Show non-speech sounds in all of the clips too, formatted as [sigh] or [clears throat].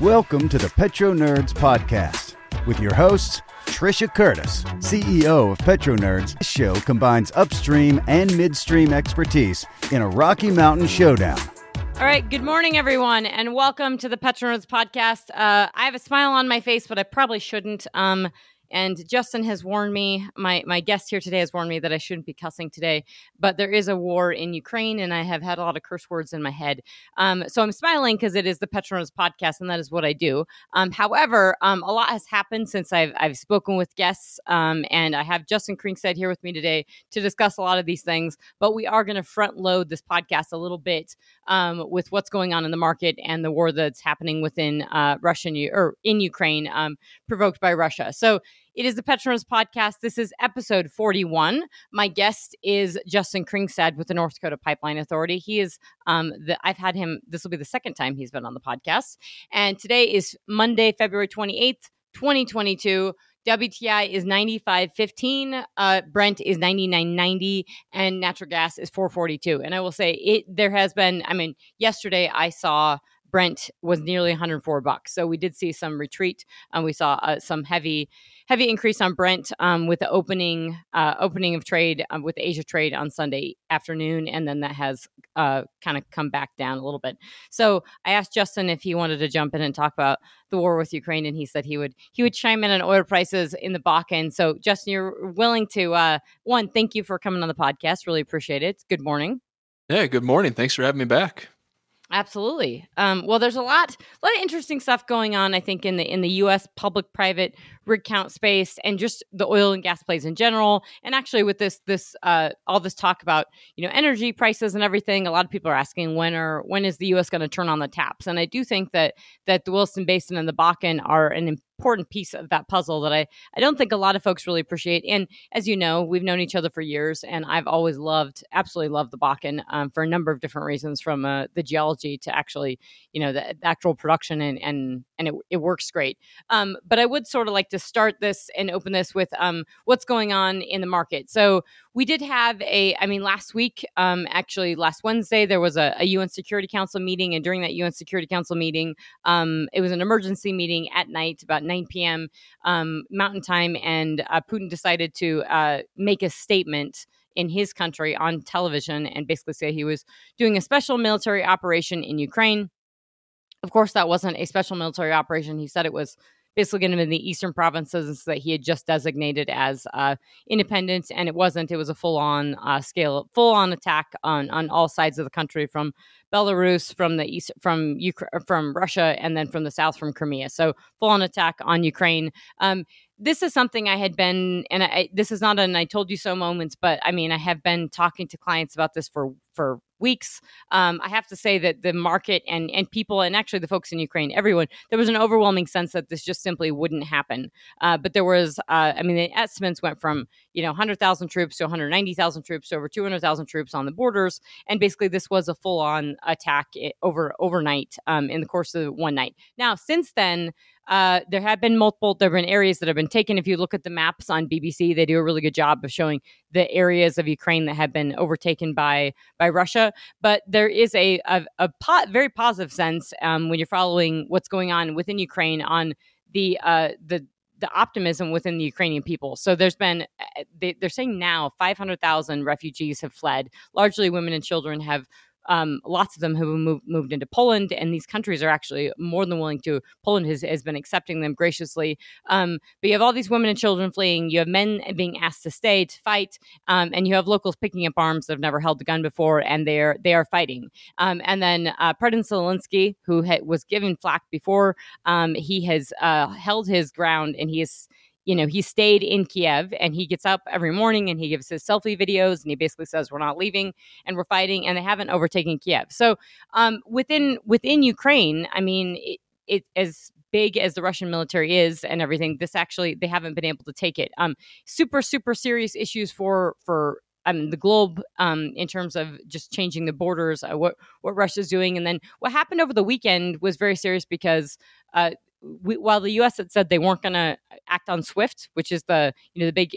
Welcome to the Petro Nerds Podcast with your hosts, Trisha Curtis, CEO of Petro Nerds. This show combines upstream and midstream expertise in a Rocky Mountain showdown. All right, good morning, everyone, and welcome to the Petro Nerds Podcast. Uh, I have a smile on my face, but I probably shouldn't. Um, and Justin has warned me, my, my guest here today has warned me that I shouldn't be cussing today, but there is a war in Ukraine and I have had a lot of curse words in my head. Um, so I'm smiling because it is the Petro Nerds podcast and that is what I do. Um, however, um, a lot has happened since I've, I've spoken with guests um, and I have Justin Kringstad here with me today to discuss a lot of these things, but we are going to front load this podcast a little bit um, with what's going on in the market and the war that's happening within uh, Russia or in Ukraine, um, provoked by Russia. So it is the Petro Nerds podcast. This is episode 41. My guest is Justin Kringstad with the North Dakota Pipeline Authority. He is um the I've had him this will be the second time he's been on the podcast. And today is Monday, February 28th, 2022. WTI is 95.15, uh, Brent is 99.90, and natural gas is 442. And I will say it there has been, I mean, yesterday I saw Brent was nearly 104 bucks. So we did see some retreat and we saw uh, some heavy heavy increase on Brent um, with the opening uh, opening of trade um, with Asia trade on Sunday afternoon, and then that has uh, kind of come back down a little bit. So I asked Justin if he wanted to jump in and talk about the war with Ukraine, and he said he would he would chime in on oil prices in the Bakken. So Justin, you're willing to uh, one, thank you for coming on the podcast. Really appreciate it. Good morning. Yeah, good morning. Thanks for having me back. Absolutely. Um, well, there's a lot, a lot of interesting stuff going on. I think in the in the U.S. public-private rig count space, and just the oil and gas plays in general. And actually, with this this uh, all this talk about you know energy prices and everything, a lot of people are asking when are when is the U.S. going to turn on the taps? And I do think that that the Williston Basin and the Bakken are an important piece of that puzzle that I, I don't think a lot of folks really appreciate. And as you know, we've known each other for years, and I've always loved, absolutely loved the Bakken um, for a number of different reasons, from uh, the geology to actually, you know, the, actual production, and and and it, it works great. Um, but I would sort of like to start this and open this with um, what's going on in the market. So we did have a, I mean, last week, um, actually last Wednesday, there was a, a, UN Security Council meeting, and during that UN Security Council meeting, um, it was an emergency meeting at night, about 9 p.m. Um, Mountain Time, and uh, Putin decided to uh, make a statement in his country on television and basically say he was doing a special military operation in Ukraine. Of course, that wasn't a special military operation. He said it was basically to be in the eastern provinces that he had just designated as uh, independent, and it wasn't. It was a full on uh, scale, full on attack on on all sides of the country, from Belarus, from the east, from Ukraine, from Russia, and then from the south, from Crimea. So full on attack on Ukraine. Um, this is something I had been, and I, this is not an "I told you so" moments, but I mean, I have been talking to clients about this for for weeks. Um, I have to say that the market and and people, and actually the folks in Ukraine, everyone, there was an overwhelming sense that this just simply wouldn't happen. Uh, but there was, uh, I mean, the estimates went from you know 100,000 troops to 190,000 troops to over 200,000 troops on the borders, and basically this was a full on attack over overnight um, in the course of one night. Now, since then. Uh, there have been multiple, there have been areas that have been taken. If you look at the maps on BBC, they do a really good job of showing the areas of Ukraine that have been overtaken by by Russia. But there is a a, a po- very positive sense um, when you're following what's going on within Ukraine on the uh, the the optimism within the Ukrainian people. So there's been, uh, they, are saying now 500,000 refugees have fled. Largely women and children have um, lots of them have moved, moved into Poland, and these countries are actually more than willing to. Poland has, has been accepting them graciously. Um, but you have all these women and children fleeing. You have men being asked to stay to fight, um, and you have locals picking up arms that have never held a gun before, and they are they are fighting. Um, and then uh, President Zelensky, who ha- was given flack before, um, he has uh, held his ground, and he is you know, he stayed in Kiev and he gets up every morning and he gives his selfie videos and he basically says we're not leaving and we're fighting and they haven't overtaken Kiev. So um, within within Ukraine, I mean, it, it as big as the Russian military is and everything, this actually they haven't been able to take it. Um, super super serious issues for for um, the globe um, in terms of just changing the borders, uh, what what Russia's doing, and then what happened over the weekend was very serious because uh, we, while the U.S. had said they weren't going to act on SWIFT, which is the you know the big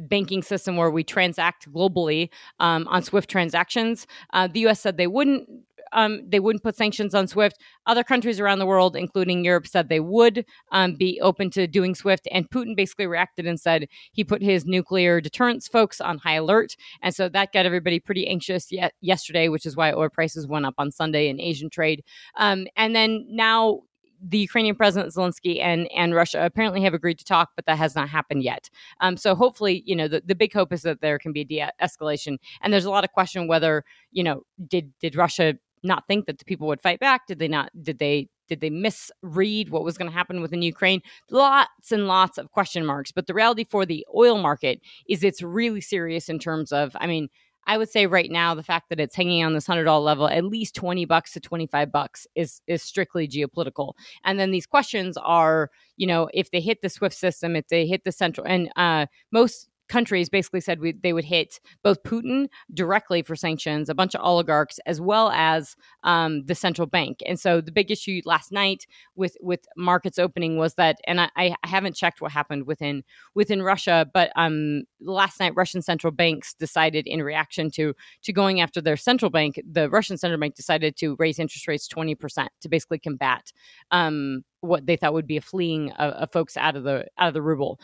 banking system where we transact globally um, on SWIFT transactions, uh, the U.S. said they wouldn't um, they wouldn't put sanctions on SWIFT. Other countries around the world, including Europe, said they would um, be open to doing SWIFT. And Putin basically reacted and said he put his nuclear deterrence folks on high alert. And so that got everybody pretty anxious yet yesterday, which is why oil prices went up on Sunday in Asian trade. Um, and then now the Ukrainian President Zelensky and and Russia apparently have agreed to talk, but that has not happened yet. Um, so hopefully, you know, the, the big hope is that there can be a de-escalation. And there's a lot of question whether you know did did Russia not think that the people would fight back? Did they not? Did they did they misread what was going to happen within Ukraine? Lots and lots of question marks. But the reality for the oil market is it's really serious in terms of, I mean, I would say right now the fact that it's hanging on this hundred dollar level, at least twenty bucks to twenty five bucks, is is strictly geopolitical. And then these questions are, you know, if they hit the SWIFT system, if they hit the central, and uh, most countries basically said we, they would hit both Putin directly for sanctions, a bunch of oligarchs, as well as um, the central bank. And so the big issue last night with with markets opening was that, and I, I haven't checked what happened within within Russia, but um, last night Russian central banks decided in reaction to to going after their central bank, the Russian central bank decided to raise interest rates twenty percent to basically combat um, what they thought would be a fleeing of, of folks out of the out of the ruble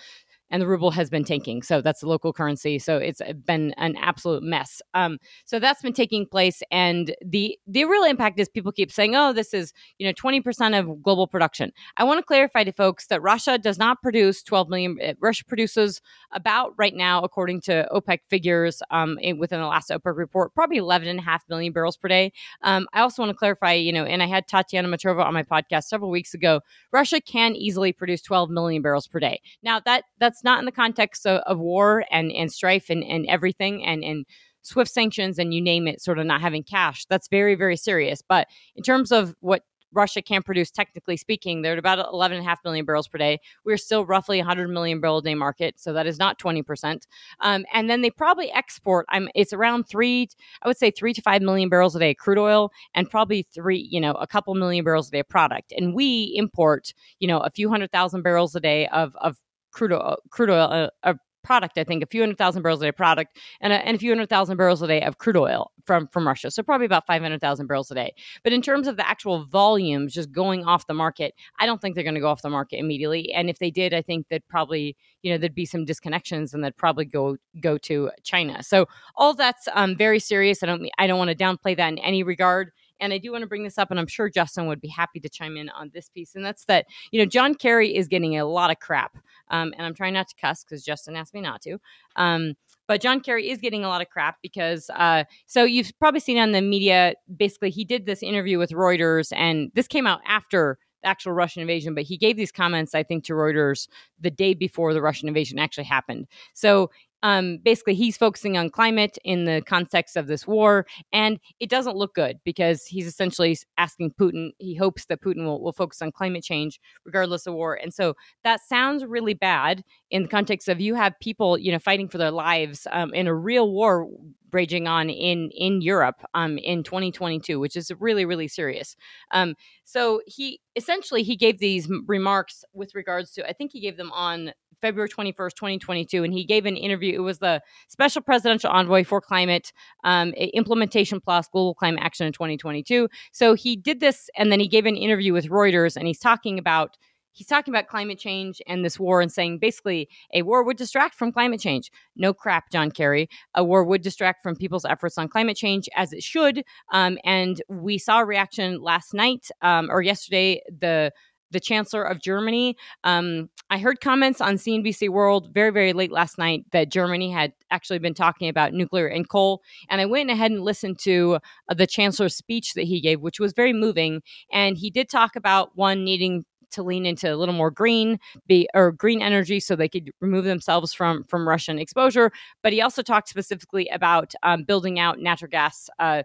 and the ruble has been tanking. So that's the local currency. So it's been an absolute mess. Um, so that's been taking place, and the the real impact is people keep saying, "Oh, this is you know twenty percent of global production." I want to clarify to folks that Russia does not produce twelve million. Uh, Russia produces about right now, according to OPEC figures um, in, within the last OPEC report, probably eleven and a half million barrels per day. Um, I also want to clarify, you know, and I had Tatiana Mitrova on my podcast several weeks ago. Russia can easily produce twelve million barrels per day. Now that that's that's not in the context of, of war and, and strife and, and everything and, and swift sanctions and you name it sort of not having cash that's very very serious but in terms of what Russia can produce, technically speaking. They're at about 11.5 million barrels per day. We're still roughly 100 million barrel a day market, so that is not 20%. Um, and then they probably export. I'm. It's around three. I would say three to five million barrels a day crude oil, and probably three. You know, a couple million barrels a day product. And we import. You know, a few hundred thousand barrels a day of of crude oil, crude oil, a, a product, I think, a few hundred thousand barrels a day product and a, and a few hundred thousand barrels a day of crude oil from, from Russia. So probably about 500,000 barrels a day. But in terms of the actual volumes just going off the market, I don't think they're going to go off the market immediately. And if they did, I think that probably, you know, there'd be some disconnections and they'd probably go go to China. So all that's um, very serious. I don't I don't want to downplay that in any regard. And I do want to bring this up, and I'm sure Justin would be happy to chime in on this piece. And that's that, you know, John Kerry is getting a lot of crap. Um, and I'm trying not to cuss because Justin asked me not to. Um, but John Kerry is getting a lot of crap because, uh, so you've probably seen on the media, basically, he did this interview with Reuters, and this came out after the actual Russian invasion, but he gave these comments, I think, to Reuters the day before the Russian invasion actually happened. So um, basically he's focusing on climate in the context of this war, and it doesn't look good because he's essentially asking Putin. He hopes that Putin will, will focus on climate change regardless of war, and so that sounds really bad in the context of you have people, you know, fighting for their lives um, in a real war raging on in in Europe um, in 2022, which is really really serious. Um, so he essentially he gave these remarks with regards to I think he gave them on February 21st, 2022, and he gave an interview. It was the Special Presidential Envoy for Climate um, Implementation Plus Global Climate Action in 2022. So he did this, and then he gave an interview with Reuters, and he's talking about he's talking about climate change and this war and saying basically a war would distract from climate change. No crap, John Kerry. A war would distract from people's efforts on climate change as it should. Um, and we saw a reaction last night um, or yesterday. The the Chancellor of Germany. Um, I heard comments on CNBC World very, very late last night that Germany had actually been talking about nuclear and coal. And I went ahead and listened to uh, the Chancellor's speech that he gave, which was very moving. And he did talk about one needing to lean into a little more green be or green energy so they could remove themselves from from Russian exposure. But he also talked specifically about um, building out natural gas uh,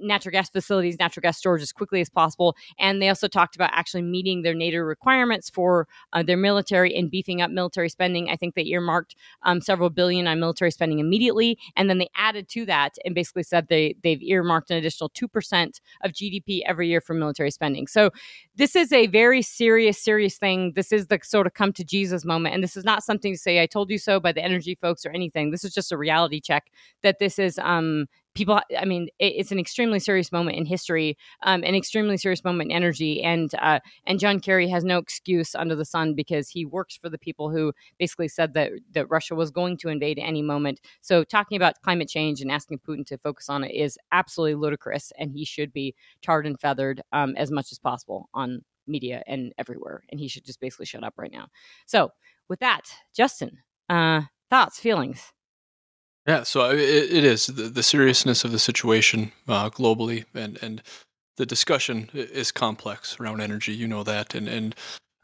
natural gas facilities, natural gas storage as quickly as possible. And they also talked about actually meeting their NATO requirements for uh, their military and beefing up military spending. I think they earmarked um, several billion on military spending immediately. And then they added to that and basically said they, they've earmarked an additional 2% of GDP every year for military spending. So this is a very serious, serious thing. This is the sort of come to Jesus moment. And this is not something to say, I told you so by the energy folks or anything. This is just a reality check that this is um, people i mean it's an extremely serious moment in history um, an extremely serious moment in energy and uh, and john kerry has no excuse under the sun because he works for the people who basically said that that russia was going to invade any moment. So talking about climate change and asking putin to focus on it is absolutely ludicrous and he should be tarred and feathered um, as much as possible on media and everywhere and he should just basically shut up right now. So with that justin uh, thoughts feelings yeah, so it, it is the, the, seriousness of the situation uh, globally, and and the discussion is complex around energy. You know that, and and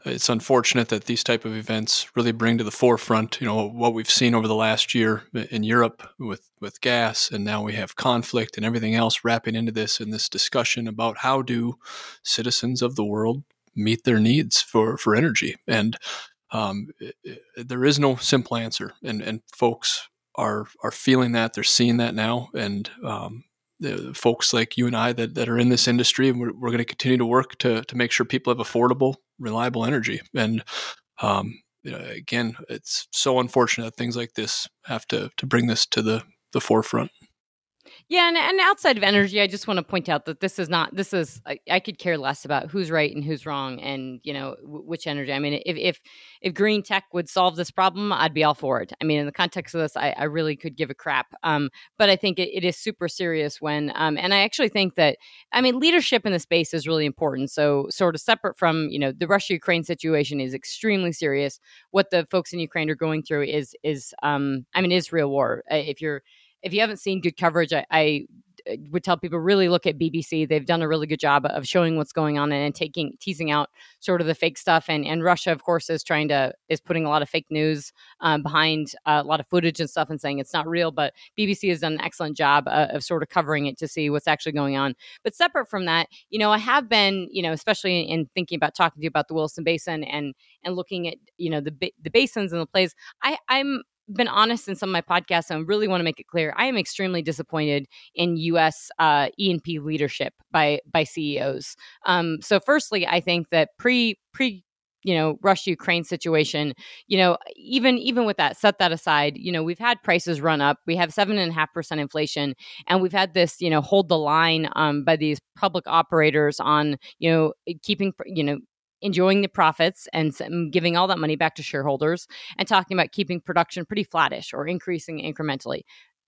it's unfortunate that these type of events really bring to the forefront, you know, what we've seen over the last year in Europe with with gas, and now we have conflict and everything else wrapping into this in this discussion about how do citizens of the world meet their needs for for energy and um, it, it, there is no simple answer, and and folks are are feeling that they're seeing that now and um, the folks like you and I that, that are in this industry and we're, we're going to continue to work to to make sure people have affordable reliable energy. And um, you know, again it's so unfortunate that things like this have to to bring this to the the forefront yeah, and, and outside of energy, I just want to point out that this is not. This is I, I could care less about who's right and who's wrong, and you know w- which energy. I mean, if if if green tech would solve this problem, I'd be all for it. I mean, in the context of this, I, I really could give a crap. Um, but I think it, it is super serious when, um, and I actually think that I mean leadership in the space is really important. So sort of separate from you know the Russia Ukraine situation is extremely serious. What the folks in Ukraine are going through is is um, I mean is real war. If you're if you haven't seen good coverage, I, I uh, would tell people really look at BBC. They've done a really good job of showing what's going on and taking teasing out sort of the fake stuff. And and Russia, of course, is trying to is putting a lot of fake news um, behind uh, a lot of footage and stuff and saying it's not real. But BBC has done an excellent job uh, of sort of covering it to see what's actually going on. But separate from that, you know, I have been, you know, especially in thinking about talking to you about the Williston Basin and and looking at you know the the basins and the plays. I I'm been honest in some of my podcasts and really want to make it clear I am extremely disappointed in U.S. Uh, E&P leadership by by CEOs. Um, so, firstly, I think that pre pre you know Russia Ukraine situation, you know even even with that, set that aside. You know we've had prices run up. We have seven and a half percent inflation, and we've had this you know hold the line um, by these public operators on you know keeping you know enjoying the profits and giving all that money back to shareholders and talking about keeping production pretty flattish or increasing incrementally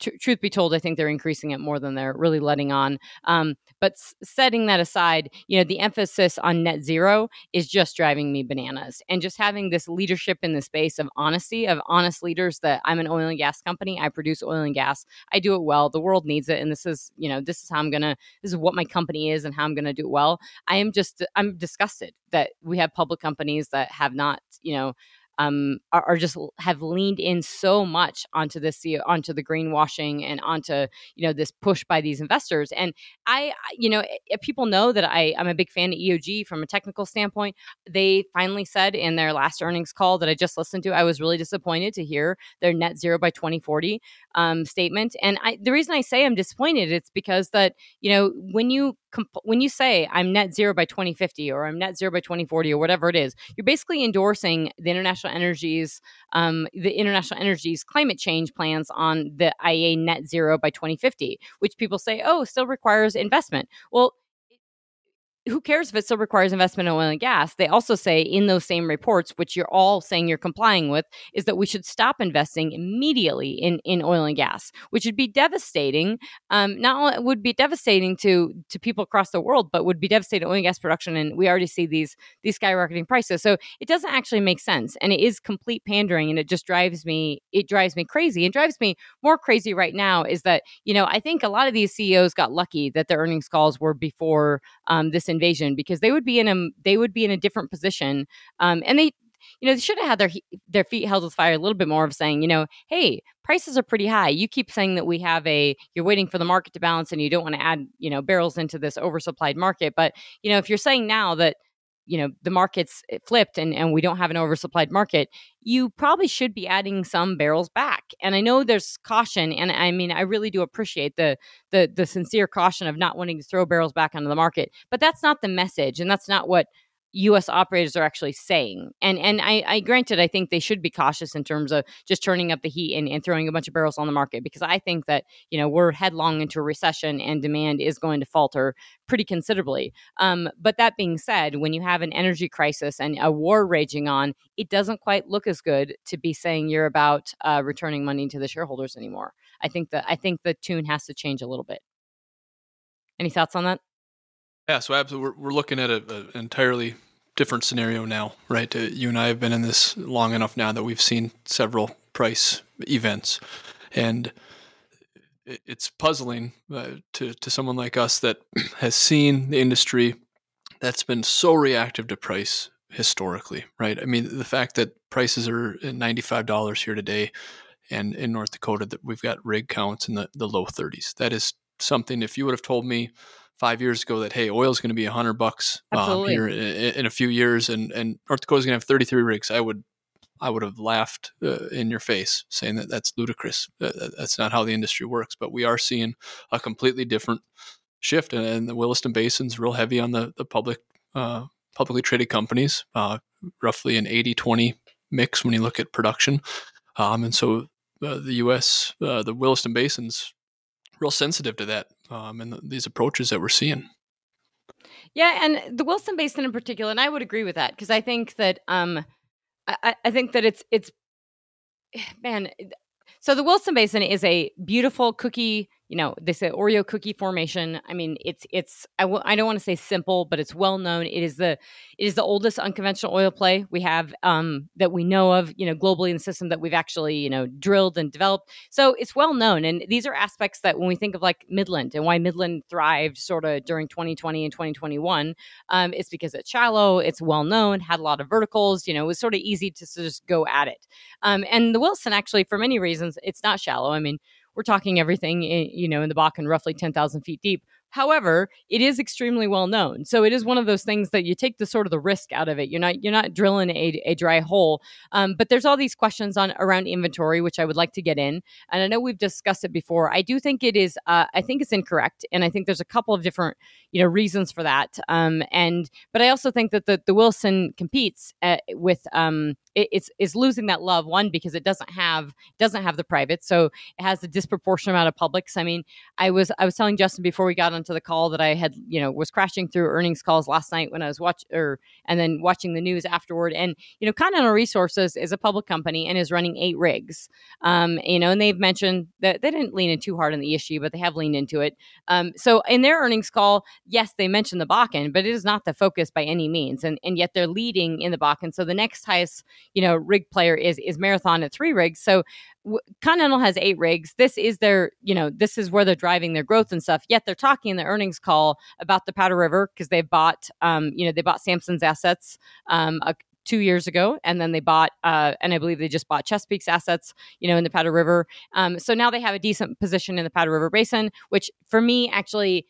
tr- truth be told, I think they're increasing it more than they're really letting on. Um, but s- setting that aside, you know, the emphasis on net zero is just driving me bananas. And just having this leadership in the space of honesty, of honest leaders that I'm an oil and gas company, I produce oil and gas, I do it well. The world needs it. And this is, you know, this is how I'm going to, this is what my company is and how I'm going to do it well. I am just, I'm disgusted that we have public companies that have not, you know, um, are, are, just have leaned in so much onto this onto the greenwashing and onto you know this push by these investors. And i you know people know that i i'm a big fan of eog from a technical standpoint. They finally said in their last earnings call that i just listened to i was really disappointed to hear their net zero by 2040 um, statement. And I, the reason i say i'm disappointed it's because that you know when you when you say I'm net zero by 2050 or I'm net zero by 2040 or whatever it is, you're basically endorsing the international energies, um, the international energies climate change plans on the IEA net zero by 2050, which people say, oh, still requires investment. Well, who cares if it still requires investment in oil and gas? They also say in those same reports, which you're all saying you're complying with, is that we should stop investing immediately in, in oil and gas, which would be devastating. Um, not only would be devastating to to people across the world, but would be devastating oil and gas production. And we already see these these skyrocketing prices. So it doesn't actually make sense, and it is complete pandering, and it just drives me it drives me crazy. And drives me more crazy right now is that you know I think a lot of these CEOs got lucky that their earnings calls were before um, this invasion because they would be in a they would be in a different position. Um, and they you know, they should have had their their feet held with fire a little bit more of saying, you know, hey, prices are pretty high. You keep saying that we have a you're waiting for the market to balance and you don't want to add, you know, barrels into this oversupplied market. But, you know, if you're saying now that you know the market's eh, flipped and, and we don't have an oversupplied market you probably should be adding some barrels back. And i know there's caution and i mean i really do appreciate the the the sincere caution of not wanting to throw barrels back onto the market but that's not the message and that's not what U.S. operators are actually saying. And and I, I, granted, I think they should be cautious in terms of just turning up the heat and, and throwing a bunch of barrels on the market because I think that you know we're headlong into a recession and demand is going to falter pretty considerably. Um, but that being said, when you have an energy crisis and a war raging on, it doesn't quite look as good to be saying you're about uh, returning money to the shareholders anymore. I think that I think the tune has to change a little bit. Any thoughts on that? Yeah, so absolutely, we're, we're looking at an entirely different scenario now, right? Uh, you and I have been in this long enough now that we've seen several price events, and it's puzzling uh, to to someone like us that [clears throat] has seen the industry that's been so reactive to price historically, right? I mean, the fact that prices are ninety five dollars here today, and in North Dakota that we've got rig counts in the the low thirties. That is something. If you would have told me five years ago that hey, oil is going to be a hundred bucks um, here in, in, a few years, and and North Dakota is going to have thirty three rigs, I would I would have laughed uh, in your face, saying that that's ludicrous. Uh, that's not how the industry works. But we are seeing a completely different shift, and, and the Williston Basin's real heavy on the the public uh, publicly traded companies, uh, roughly an 80-20 mix when you look at production. Um, and so uh, the U.S. Uh, the Williston Basin's real sensitive to that um, and the, these approaches that we're seeing. Yeah, and the Williston Basin in particular, and I would agree with that because I think that um, I, I think that it's it's [sighs] man. So the Williston Basin is a beautiful cookie you know, they say Oreo cookie formation. I mean, it's it's I w- I don't want to say simple, but it's well known. It is the it is the oldest unconventional oil play we have um, that we know of, you know, globally in the system that we've actually you know drilled and developed. So it's well known, and these are aspects that when we think of like Midland and why Midland thrived sort of during 2020 and 2021, um, it's because it's shallow, it's well known, had a lot of verticals. You know, it was sort of easy to just go at it. Um, and the Williston actually, for many reasons, it's not shallow. I mean we're talking everything, in, you know, in the Bakken, roughly 10,000 feet deep. However, it is extremely well known. So it is one of those things that you take the sort of the risk out of it. You're not you're not drilling a, a dry hole. Um, but there's all these questions on around inventory, which I would like to get in. And I know we've discussed it before. I do think it is. Uh, I think it's incorrect, and I think there's a couple of different you know reasons for that. Um, and but I also think that the the Williston competes uh, with um, it, it's is losing that love one because it doesn't have doesn't have the private, so it has a disproportionate amount of publics. I mean, I was I was telling Justin before we got onto the call that I had, you know, was crashing through earnings calls last night when I was watching, or and then watching the news afterward. And you know, Continental Resources is a public company and is running eight rigs. Um, you know, and they've mentioned that they didn't lean in too hard on the issue, but they have leaned into it. Um, so in their earnings call, yes, they mentioned the Bakken, but it is not the focus by any means, and and yet they're leading in the Bakken. So the next highest, you know, rig player is is Marathon at three rigs. So Continental has eight rigs. This is their, you know, this is where they're driving their growth and stuff. Yet they're talking in the earnings call about the Powder River because they bought, um, you know, they bought Samson's assets um, a, two years ago, and then they bought, uh, and I believe they just bought Chesapeake's assets, you know, in the Powder River. Um, so now they have a decent position in the Powder River Basin, which for me actually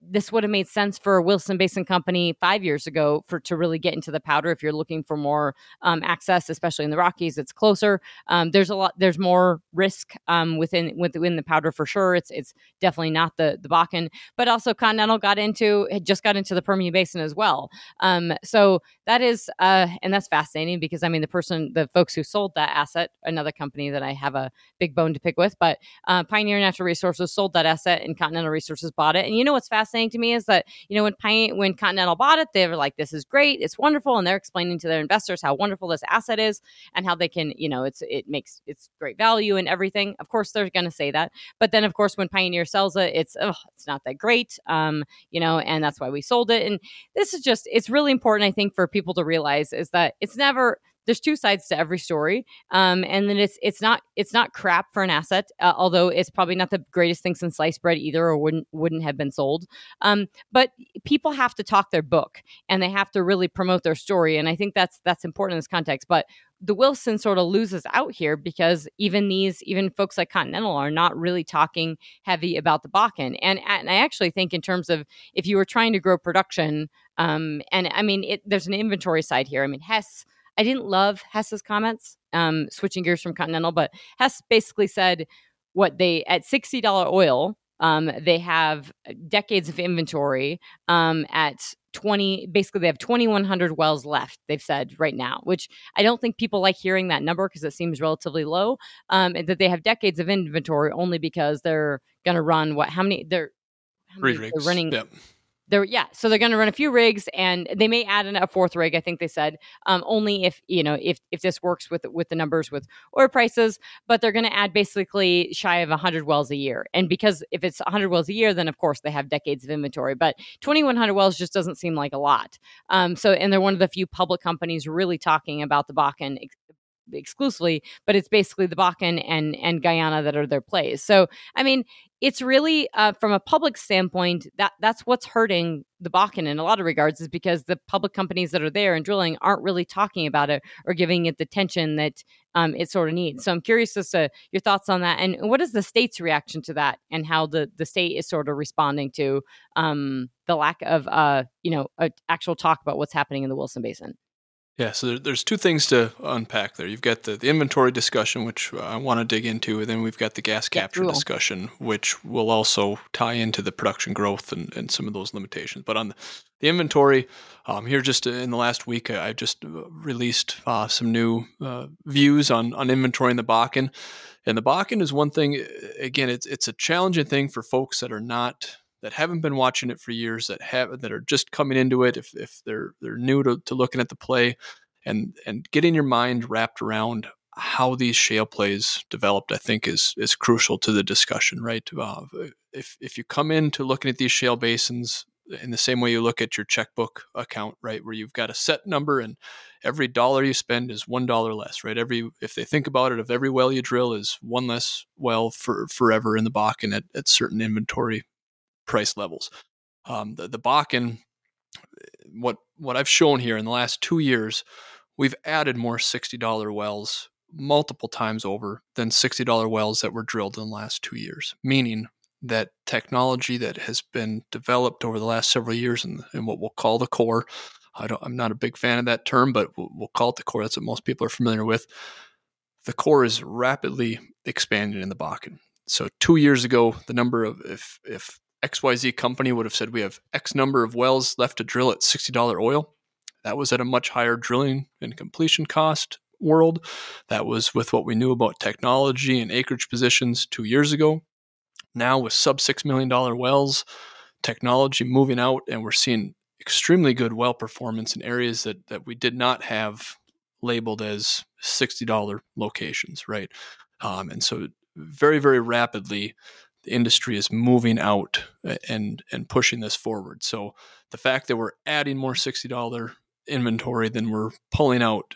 this would have made sense for Williston Basin company five years ago for to really get into the powder. If you're looking for more um, access, especially in the Rockies, it's closer. Um, there's a lot. There's more risk um, within within the powder for sure. It's it's definitely not the the Bakken, but also Continental got into had just got into the Permian Basin as well. Um, so that is uh, and that's fascinating because I mean the person the folks who sold that asset, another company that I have a big bone to pick with, but uh, Pioneer Natural Resources sold that asset and Continental Resources bought it. And you know what's fascinating fascinating to me is that you know when Pine, when Continental bought it, they were like, "This is great, it's wonderful," and they're explaining to their investors how wonderful this asset is and how they can, you know, it's it makes it's great value and everything. Of course, they're going to say that, but then of course when Pioneer sells it, it's oh, it's not that great, um, you know, and that's why we sold it. And this is just it's really important, I think, for people to realize is that it's never there's two sides to every story um, and then it's it's not it's not crap for an asset uh, although it's probably not the greatest thing since sliced bread either or wouldn't wouldn't have been sold um, but people have to talk their book and they have to really promote their story and i think that's that's important in this context but the williston sort of loses out here because even these even folks like continental are not really talking heavy about the bakken and, and i actually think in terms of if you were trying to grow production um, and i mean it, there's an inventory side here. I mean hess I didn't love Hess's comments, um, switching gears from Continental, but Hess basically said what they at $60 oil, Um, they have decades of inventory um, at 20 basically they have 2100 wells left they've said right now which i don't think people like hearing that number because it seems relatively low um, and that they have decades of inventory only because they're going to run what how many they're how Three many, they're running Yep. They're yeah so they're going to run a few rigs and they may add in a fourth rig i think they said um, only if you know if if this works with with the numbers with oil prices but they're going to add basically shy of 100 wells a year. And because if it's 100 wells a year then of course they have decades of inventory but 2100 wells just doesn't seem like a lot. Um, so and they're one of the few public companies really talking about the bakken exclusively but it's basically the bakken and and guyana that are their plays so i mean it's really uh, from a public standpoint that that's what's hurting the Bakken in a lot of regards is because the public companies that are there and drilling aren't really talking about it or giving it the attention that um, it sort of needs. So I'm curious as to your thoughts on that and what is the state's reaction to that and how the the state is sort of responding to um, the lack of uh, you know actual talk about what's happening in the Williston Basin. Yeah, so there, there's two things to unpack there. You've got the, the inventory discussion, which I want to dig into, and then we've got the gas Yeah, capture cool. discussion, which will also tie into the production growth and, and some of those limitations. But on the, the inventory, um, here just in the last week, I just uh, released uh, some new uh, views on, on inventory in the Bakken. And the Bakken is one thing, uh, again, it's, it's a challenging thing for folks that are not that haven't been watching it for years that have that are just coming into it if, if they're they're new to, to looking at the play and and getting your mind wrapped around how these shale plays developed i think is is crucial to the discussion right? Uh, if if you come into looking at these shale basins in the same way you look at your checkbook account right where you've got a set number and every dollar you spend is one dollar less right? Every if they think about it if every well you drill is one less well for forever in the bakken at, at certain inventory price levels. Um, the, the Bakken, what what I've shown here in the last two years, we've added more sixty dollar wells multiple times over than sixty dollar wells that were drilled in the last two years. Meaning that technology that has been developed over the last several years in, in what we'll call the core. I don't, I'm not a big fan of that term, but we'll, we'll call it the core. That's what most people are familiar with. The core is rapidly expanding in the Bakken. So two years ago, the number of if if XYZ company would have said we have X number of wells left to drill at $60 oil. That was at a much higher drilling and completion cost world. That was with what we knew about technology and acreage positions two years ago. Now, with sub $6 million wells, technology moving out, and we're seeing extremely good well performance in areas that, that we did not have labeled as $60 locations, right? Um, and so, very, very rapidly, the industry is moving out and and pushing this forward. So the fact that we're adding more sixty dollar inventory than we're pulling out,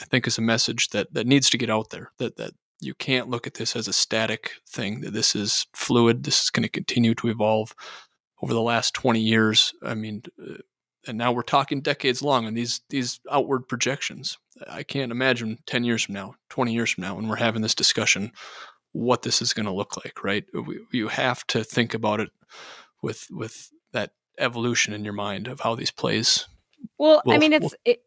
I think, is a message that that needs to get out there. That that you can't look at this as a static thing. That this is fluid. This is going to continue to evolve over the last twenty years. I mean. Uh, and now we're talking decades long and these these outward projections. I can't imagine 10 years from now, 20 years from now when we're having this discussion what this is going to look like, right? We, you have to think about it with with that evolution in your mind of how these plays. Well, I mean, it's it.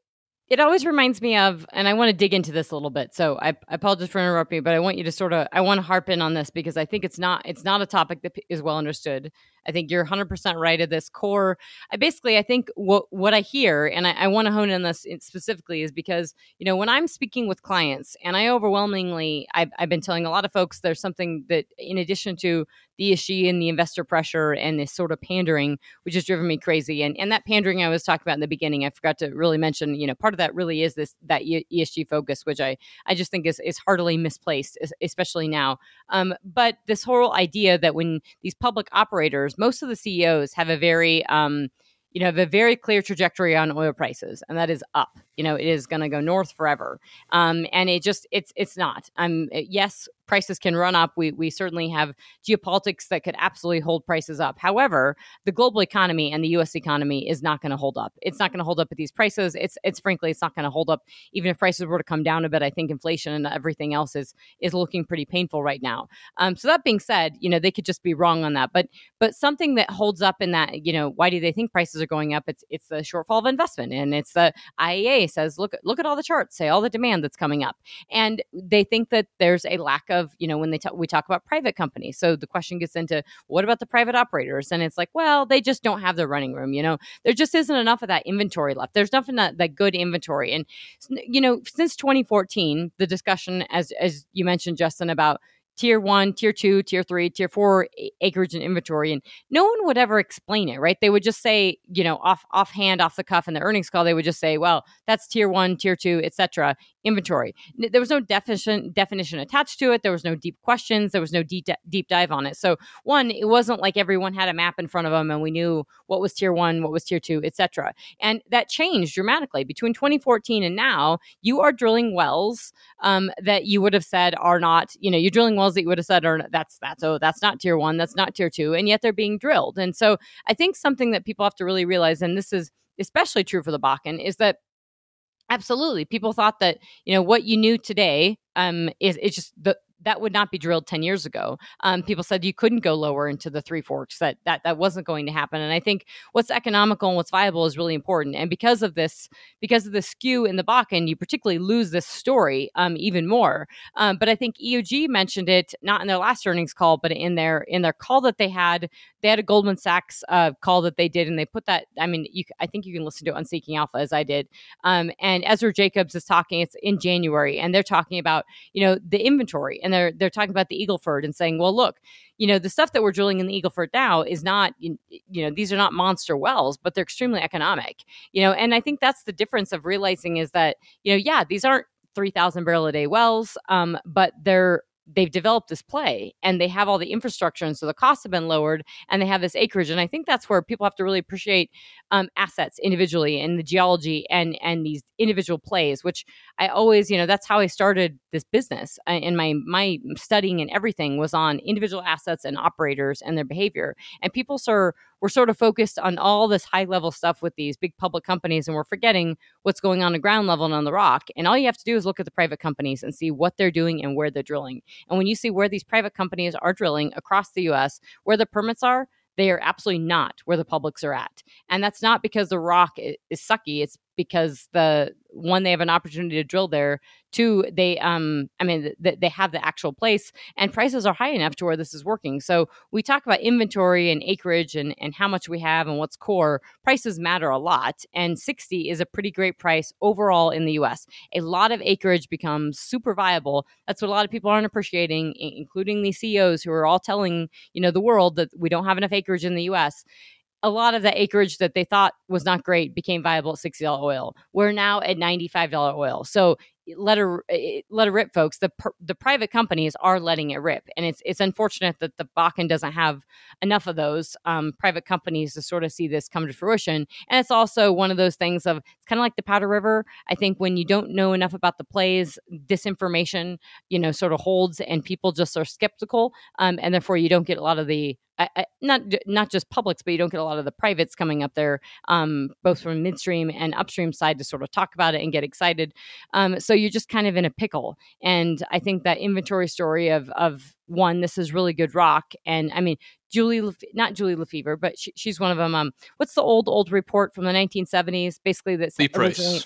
It always reminds me of, and I want to dig into this a little bit. So I, I apologize for interrupting, you, but I want you to sort of, I want to harp in on this because I think it's not, it's not a topic that is well understood. I think you're 100% right at this core. I basically, I think what what I hear, and I, I want to hone in on this specifically, is because you know when I'm speaking with clients, and I overwhelmingly, I've, I've been telling a lot of folks there's something that, in addition to the issue and the investor pressure and this sort of pandering, which has driven me crazy, and and that pandering I was talking about in the beginning, I forgot to really mention. You know, part of that really is this that ESG focus, which I I just think is is heartily misplaced, especially now. Um, but this whole idea that when these public operators, most of the CEOs have a very um, you know, have a very clear trajectory on oil prices, and that is up. You know, it is going to go north forever. Um, and it just, it's, it's not. Um, yes, prices can run up. We, we certainly have geopolitics that could absolutely hold prices up. However, the global economy and the U.S. economy is not going to hold up. It's not going to hold up at these prices. It's, it's frankly, it's not going to hold up even if prices were to come down a bit. I think inflation and everything else is is looking pretty painful right now. Um, so that being said, you know, they could just be wrong on that. But but something that holds up in that, you know, why do they think prices are going up? It's it's the shortfall of investment, and it's the IEA says, look, look at all the charts, say all the demand that's coming up. And they think that there's a lack of, you know, when they talk, we talk about private companies. So the question gets into what about the private operators? And it's like, well, they just don't have the running room. You know, there just isn't enough of that inventory left. There's nothing that, that good inventory. And, you know, since 2014, the discussion, as, as you mentioned, Justin, about tier one, tier two, tier three, tier four acreage and inventory. And no one would ever explain it, right? They would just say, you know, off offhand, off the cuff in the earnings call, they would just say, well, that's tier one, tier two, etc. inventory. There was no definition definition attached to it. There was no deep questions. There was no deep deep dive on it. So one, it wasn't like everyone had a map in front of them and we knew what was tier one, what was tier two, etc. And that changed dramatically between 2014 and now. You are drilling wells um, that you would have said are not, you know, you're drilling wells that you would have said are that's that's oh that's not tier one, that's not tier two, and yet they're being drilled. And so I think something that people have to really realize, and this is especially true for the Bakken, is that absolutely people thought that you know what you knew today um is it's just the that would not be drilled 10 years ago. Um, people said you couldn't go lower into the three forks, that, that that wasn't going to happen. And I think what's economical and what's viable is really important. And because of this, because of the skew in the Bakken, you particularly lose this story um, even more. Um, but I think EOG mentioned it not in their last earnings call, but in their in their call that they had. They had a Goldman Sachs uh, call that they did, and they put that. I mean, you, I think you can listen to it on Seeking Alpha as I did. Um, and Ezra Jacobs is talking. It's in January, and they're talking about you know the inventory and they're they're talking about the Eagleford and saying, well, look, you know, the stuff that we're drilling in the Eagleford now is not, you, know, these are not monster wells, but they're extremely economic. You know, and I think that's the difference of realizing is that, you know, yeah, these aren't 3,000 barrel a day wells, um, but they're they've developed this play and they have all the infrastructure and so the costs have been lowered and they have this acreage and i think that's where people have to really appreciate um, assets individually and the geology and and these individual plays which i always you know that's how i started this business and my my studying and everything was on individual assets and operators and their behavior and people sir we're sort of focused on all this high level stuff with these big public companies and we're forgetting what's going on the ground level and on the rock. And all you have to do is look at the private companies and see what they're doing and where they're drilling. And when you see where these private companies are drilling across the US, where the permits are, they are absolutely not where the publics are at. And that's not because the rock is, sucky. It's because the one they have an opportunity to drill there. Two they um i mean th- they have the actual place and prices are high enough to where this is working. So we talk about inventory and acreage and and how much we have and what's core. Prices matter a lot and 60 is a pretty great price overall in the us a lot of acreage becomes super viable. That's what a lot of people aren't appreciating including the ceos who are all telling you know the world that we don't have enough acreage in the us a lot of the acreage that they thought was not great became viable at $60 oil. We're now at $95 oil. So let eh, let her rip, folks. The the private companies are letting it rip, and it's it's unfortunate that the Bakken doesn't have enough of those um, private companies to sort of see this come to fruition. And it's also one of those things of it's kind of like the Powder River. I think when you don't know enough about the plays, disinformation, you know, sort of holds, and people just are skeptical, um, and therefore you don't get a lot of the I, I, not not just publics, but you don't get a lot of the privates coming up there, um, both from midstream and upstream side to sort of talk about it and get excited. Um, so you're just kind of in a pickle. And I think that inventory story of of one, this is really good rock, and I mean Julie, not Julie LeFever, but she, she's one of them. Um, what's the old old report from the 1970s? Basically, that Leigh Price.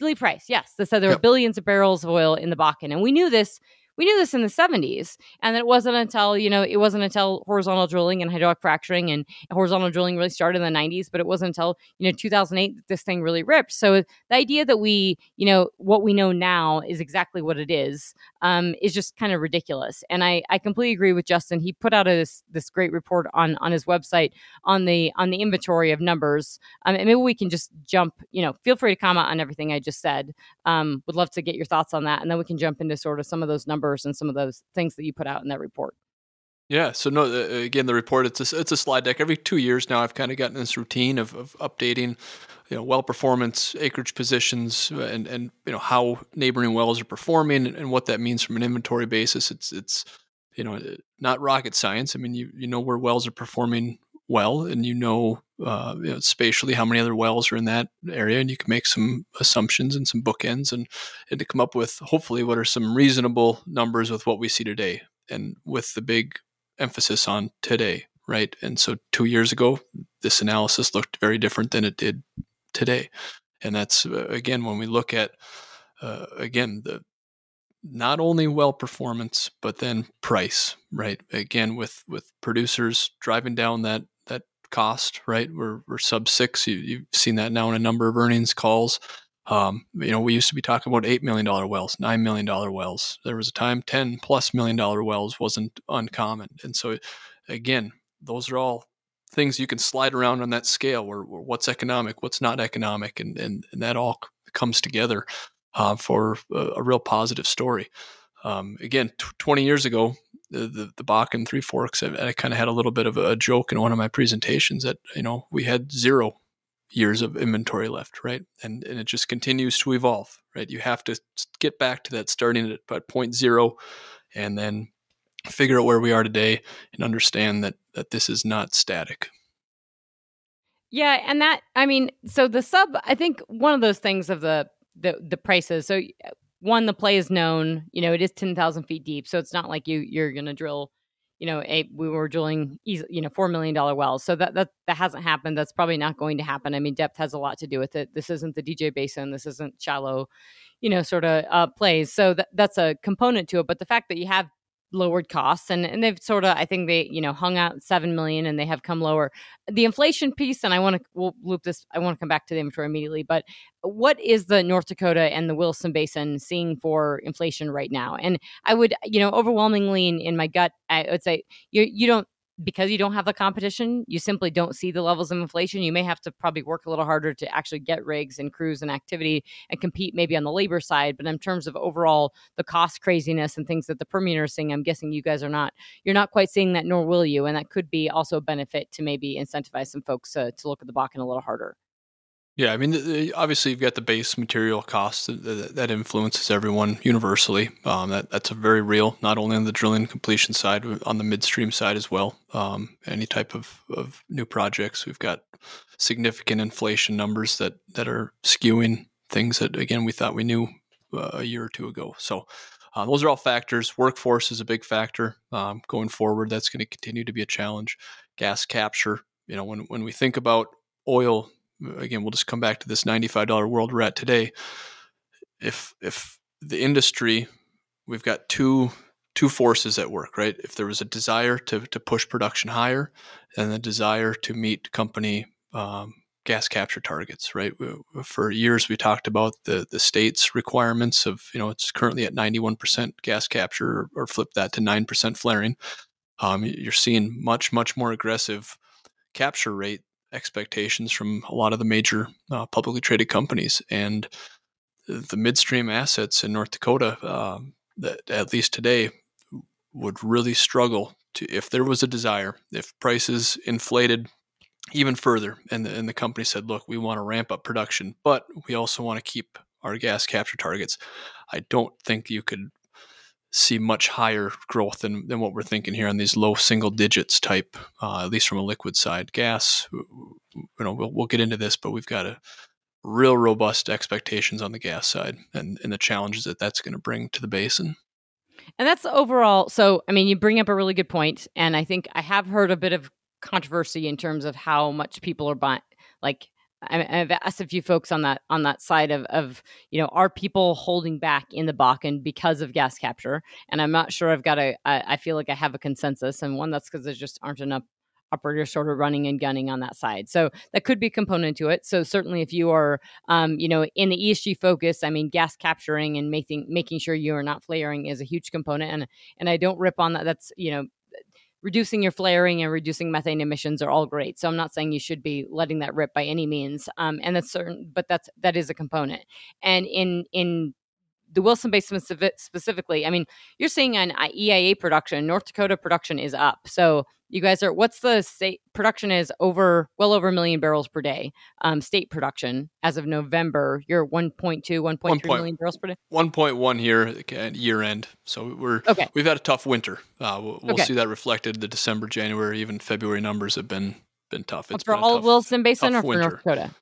Leigh Price, yes, that said there yep. were billions of barrels of oil in the Bakken, and we knew this we knew this in the 70s and it wasn't until you know it wasn't until horizontal drilling and hydraulic fracturing and horizontal drilling really started in the 90s but it wasn't until you know 2008 that this thing really ripped. So the idea that we you know what we know now is exactly what it is um, is just kind of ridiculous. And i i completely agree with justin. He put out a, this this great report on on his website on the on the inventory of numbers. Um, and maybe we can just jump you know feel free to comment on everything i just said. Um, would love to get your thoughts on that and then we can jump into sort of some of those numbers numbers and some of those things that you put out in that report. Yeah. So no, uh, again, the report it's a, it's a slide deck. Every two years now, I've kind of gotten this routine of, of updating, you know, well performance, acreage positions, uh, and and you know how neighboring wells are performing and, and what that means from an inventory basis. It's it's you know not rocket science. I mean, you you know where wells are performing well, and you know, uh, you know, spatially how many other wells are in that area, and you can make some assumptions and some bookends, and and to come up with hopefully what are some reasonable numbers with what we see today, and with the big emphasis on today, right? And so two years ago, this analysis looked very different than it did today. and that's uh, again when we look at uh, again the not only well performance but then price right again with with producers driving down that that cost right? We're, we're sub six. You, you've seen that now in a number of earnings calls. Um, you know we used to be talking about eight million dollar wells nine million dollar wells. There was a time 10 plus million dollar wells wasn't uncommon. And so again those are all things you can slide around on that scale where, where what's economic what's not economic and, and, and that all comes together uh, for a, a, real positive story. Um, again, t- 20 years ago, the, the, the Bakken Three Forks, I, I kind of had a little bit of a joke in one of my presentations that, you know, we had zero years of inventory left, right? And, and it just continues to evolve, right? You have to get back to that starting at, at point zero and then figure out where we are today and understand that, that this is not static. Yeah, and that I mean, so the sub, I think one of those things of the the the prices. So one, the play is known. You know, it is ten thousand feet deep, so it's not like you you're gonna drill. You know, a we were drilling, you know, four million dollar wells. So that that that hasn't happened. That's probably not going to happen. I mean, depth has a lot to do with it. This isn't the DJ Basin. This isn't shallow, you know, sort of uh, plays. So that that's a component to it. But the fact that you have lowered costs and, and they've sort of i think they you know hung out 7 million and they have come lower. The inflation piece and i want to we'll loop this i want to come back to the inventory immediately but what is the north dakota and the williston basin seeing for inflation right now? And i would you know overwhelmingly in, in my gut i would say you you don't because you don't have the competition, you simply don't see the levels of inflation. You may have to probably work a little harder to actually get rigs and crews and activity and compete maybe on the labor side. But in terms of overall the cost craziness and things that the Permian are seeing, I'm guessing you guys are not. You're not quite seeing that, nor will you. And that could be also a benefit to maybe incentivize some folks uh, to look at the Bakken a little harder. Yeah, I mean, obviously you've got the base material cost that, influences everyone universally. Um, that that's a very real, not only on the drilling completion side, on the midstream side as well. Um, any type of, of new projects, we've got significant inflation numbers that that are skewing things that again we thought we knew uh, a year or two ago. So. Uh, those are all factors. Workforce is a big factor um, going forward. That's going to continue to be a challenge. Gas capture. You know, when when we think about oil again, we'll just come back to this $95 world we're at today. If if the industry, we've got two two forces at work, right? If there was a desire to to push production higher, and the desire to meet company um, gas capture targets, right? For years, we talked about the the state's requirements of you know it's currently at 91% gas capture, or, or flip that to 9% flaring. Um, you're seeing much much more aggressive capture rate expectations from a lot of the major uh, publicly traded companies. And the midstream assets in North Dakota, uh, that at least today, would really struggle to if there was a desire, if prices inflated even further, and the, and the company said, "Look, we want to ramp up production, but we also want to keep our gas capture targets." I don't think you could see much higher growth than, than what we're thinking here on these low single digits type, uh, at least from a liquid side. Gas, you know, we'll, we'll get into this, but we've got a real robust expectations on the gas side and, and the challenges that that's going to bring to the basin. And that's overall. So, I mean, you bring up a really good point, and I think I have heard a bit of controversy in terms of how much people are buying, like I've asked a few folks on that on that side of of you know are people holding back in the Bakken because of gas capture, and I'm not sure I've got a I, I feel like I have a consensus, and one that's because there just aren't enough operators sort of running and gunning on that side. So that could be a component to it. So certainly if you are, um, you know, in the ESG focus, I mean, gas capturing and making making sure you are not flaring is a huge component. And and I don't rip on that. That's you know reducing your flaring and reducing methane emissions are all great. So I'm not saying you should be letting that rip by any means. Um, and that's certain, but that's that is a component. And in in the Williston Basin specifically, I mean, you're seeing an EIA production. North Dakota production is up. So you guys are. What's the state production is over well over a million barrels per day. Um, state production as of November, you're 1.2, 1.3 million barrels per day. 1.1 here at year end. So we're okay. We've had a tough winter. Uh, we'll, we'll okay. see that reflected. The December, January, even February numbers have been been tough. It's for all tough, Williston Basin or for winter. North Dakota.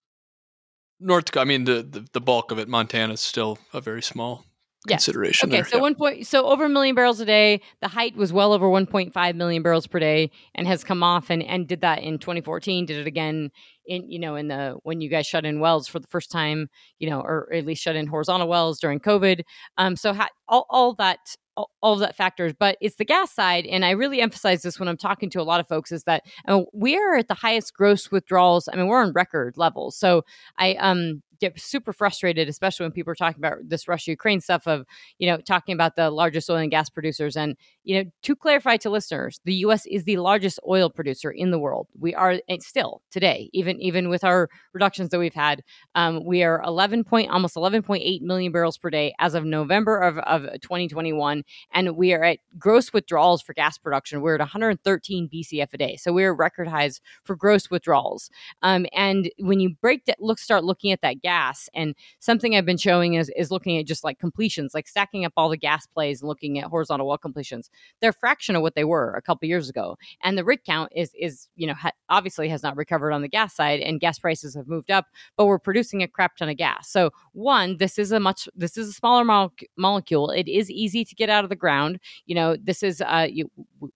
North, I mean, the, the, the bulk of it, Montana is still a very small yes. consideration. Okay, there. so yeah. one point, so over a million barrels a day. The height was well over 1.5 million barrels per day, and has come off and and did that in 2014. Did it again in you know in the when you guys shut in wells for the first time, you know, or at least shut in horizontal wells during COVID. Um, so ha- all all that all, all of that factors, but it's the gas side. And I really emphasize this when I'm talking to a lot of folks is that uh, we are at the highest gross withdrawals. I mean, we're on record levels. So I um get super frustrated, especially when people are talking about this Russia Ukraine stuff of, you know, talking about the largest oil and gas producers. And, you know, to clarify to listeners, the US is the largest oil producer in the world. We are still today, even even with our reductions that we've had, um, we are 11 point almost 11.8 million barrels per day as of November of, of 2021. And we are at gross withdrawals for gas production. We're at 113 BCF a day. So we're record highs for gross withdrawals. Um, and when you break that, look, start looking at that gas gas. And something I've been showing is is looking at just like completions, like stacking up all the gas plays and looking at horizontal well completions. They're a fraction of what they were a couple years ago, and the rig count is is you know ha- obviously has not recovered on the gas side, and gas prices have moved up, but we're producing a crap ton of gas. So one, this is a much this is a smaller mo- molecule. It is easy to get out of the ground. You know, this is uh you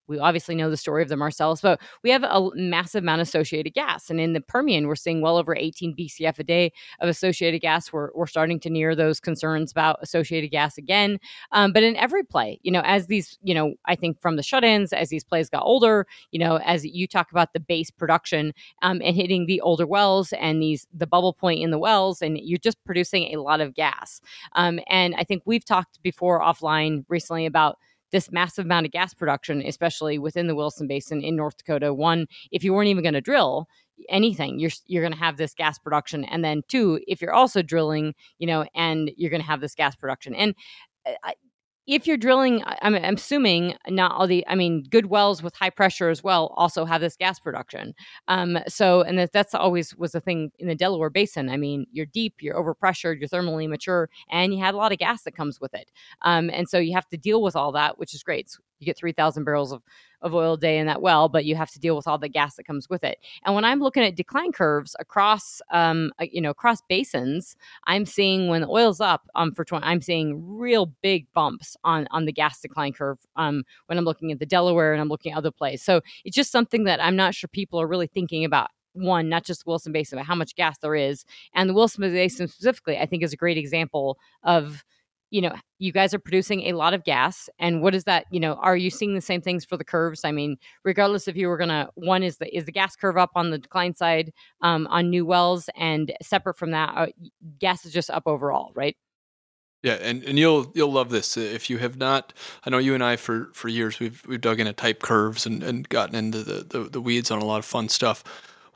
we obviously know the story of the Marcellus, but we have a massive amount of associated gas. And in the Permian, we're seeing well over 18 BCF a day of associated gas. We're, we're starting to near those concerns about associated gas again. Um, but in every play, you know, as these, you know, I think from the shut ins, as these plays got older, you know, as you talk about the base production um, and hitting the older wells and these, the bubble point in the wells, and you're just producing a lot of gas. Um, and I think we've talked before offline recently about this massive amount of gas production, especially within the Williston Basin in North Dakota. One, if you weren't even going to drill anything, you're you're going to have this gas production, and then two, if you're also drilling, you know, and you're going to have this gas production. And uh, if you're drilling, I'm, assuming not all the, I mean, good wells with high pressure as well also have this gas production. Um, so, and that, that's always was the thing in the Delaware Basin. I mean, you're deep, you're overpressured, you're thermally mature, and you had a lot of gas that comes with it. Um, and so you have to deal with all that, which is great. So you get 3,000 barrels of of oil a day in that well, but you have to deal with all the gas that comes with it. And when I'm looking at decline curves across, um, uh, you know, across basins, I'm seeing when the oil's up, um, for 20, I'm seeing real big bumps on on the gas decline curve. Um, when I'm looking at the Delaware and I'm looking at other places, so it's just something that I'm not sure people are really thinking about one, not just Williston Basin, but how much gas there is. And the Williston Basin specifically, I think, is a great example of you know you guys are producing a lot of gas and what is that you know are you seeing the same things for the curves i mean regardless if you were gonna one is the is the gas curve up on the decline side um, on new wells and separate from that uh, gas is just up overall right yeah, and, and you'll you'll love this if you have not. I know you and I for, for years we've we've dug into type curves and, and gotten into the, the, the weeds on a lot of fun stuff.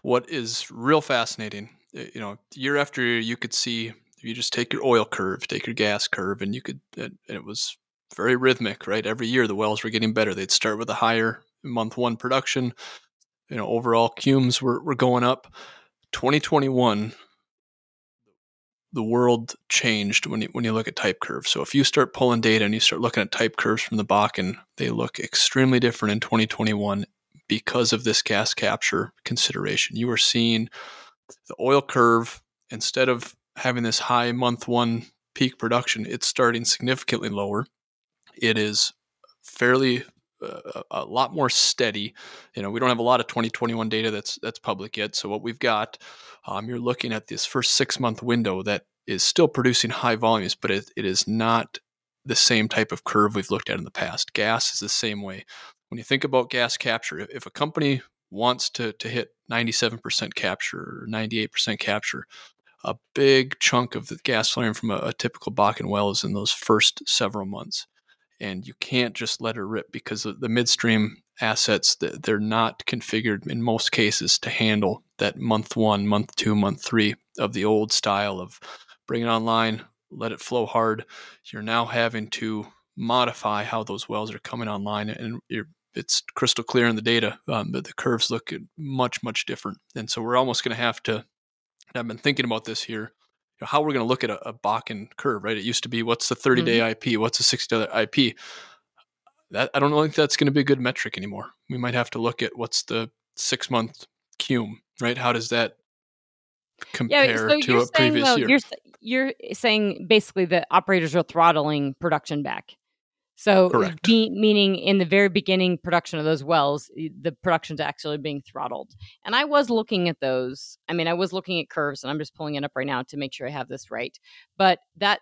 What is real fascinating, you know, year after year, you could see you just take your oil curve, take your gas curve, and you could, and it was very rhythmic, right? Every year the wells were getting better. They'd start with a higher month one production. You know, overall cumes were, were going up. 2021, the world changed when you, when you look at type curves. So if you start pulling data and you start looking at type curves from the Bakken, they look extremely different in 2021 because of this gas capture consideration. You are seeing the oil curve instead of having this high month one peak production, it's starting significantly lower. It is fairly uh, a lot more steady. You know, we don't have a lot of 2021 data that's that's public yet. So what we've got, um, you're looking at this first six month window that is still producing high volumes, but it, it is not the same type of curve we've looked at in the past. Gas is the same way. When you think about gas capture, if a company wants to to hit 97% capture or 98% capture, a big chunk of the gas flaring from a, a typical Bakken well is in those first several months. And you can't just let it rip because the midstream assets they're not configured in most cases to handle that month one, month two, month three of the old style of bring it online, let it flow hard. You're now having to modify how those wells are coming online, and it's crystal clear in the data. Um, but the curves look much, much different, and so we're almost going to have to I've been thinking about this here. You know, how we're going to look at a, a Bakken curve, right? It used to be what's the 30 day mm-hmm. IP, what's the 60 day IP. That I don't think that's going to be a good metric anymore. We might have to look at what's the six month cum, right? How does that compare yeah, so to a saying, previous though, year. You're, you're saying basically that operators are throttling production back. So, be, meaning in the very beginning production of those wells, the production's actually being throttled. And I was looking at those. I mean, I was looking at curves, and I'm just pulling it up right now to make sure I have this right. But that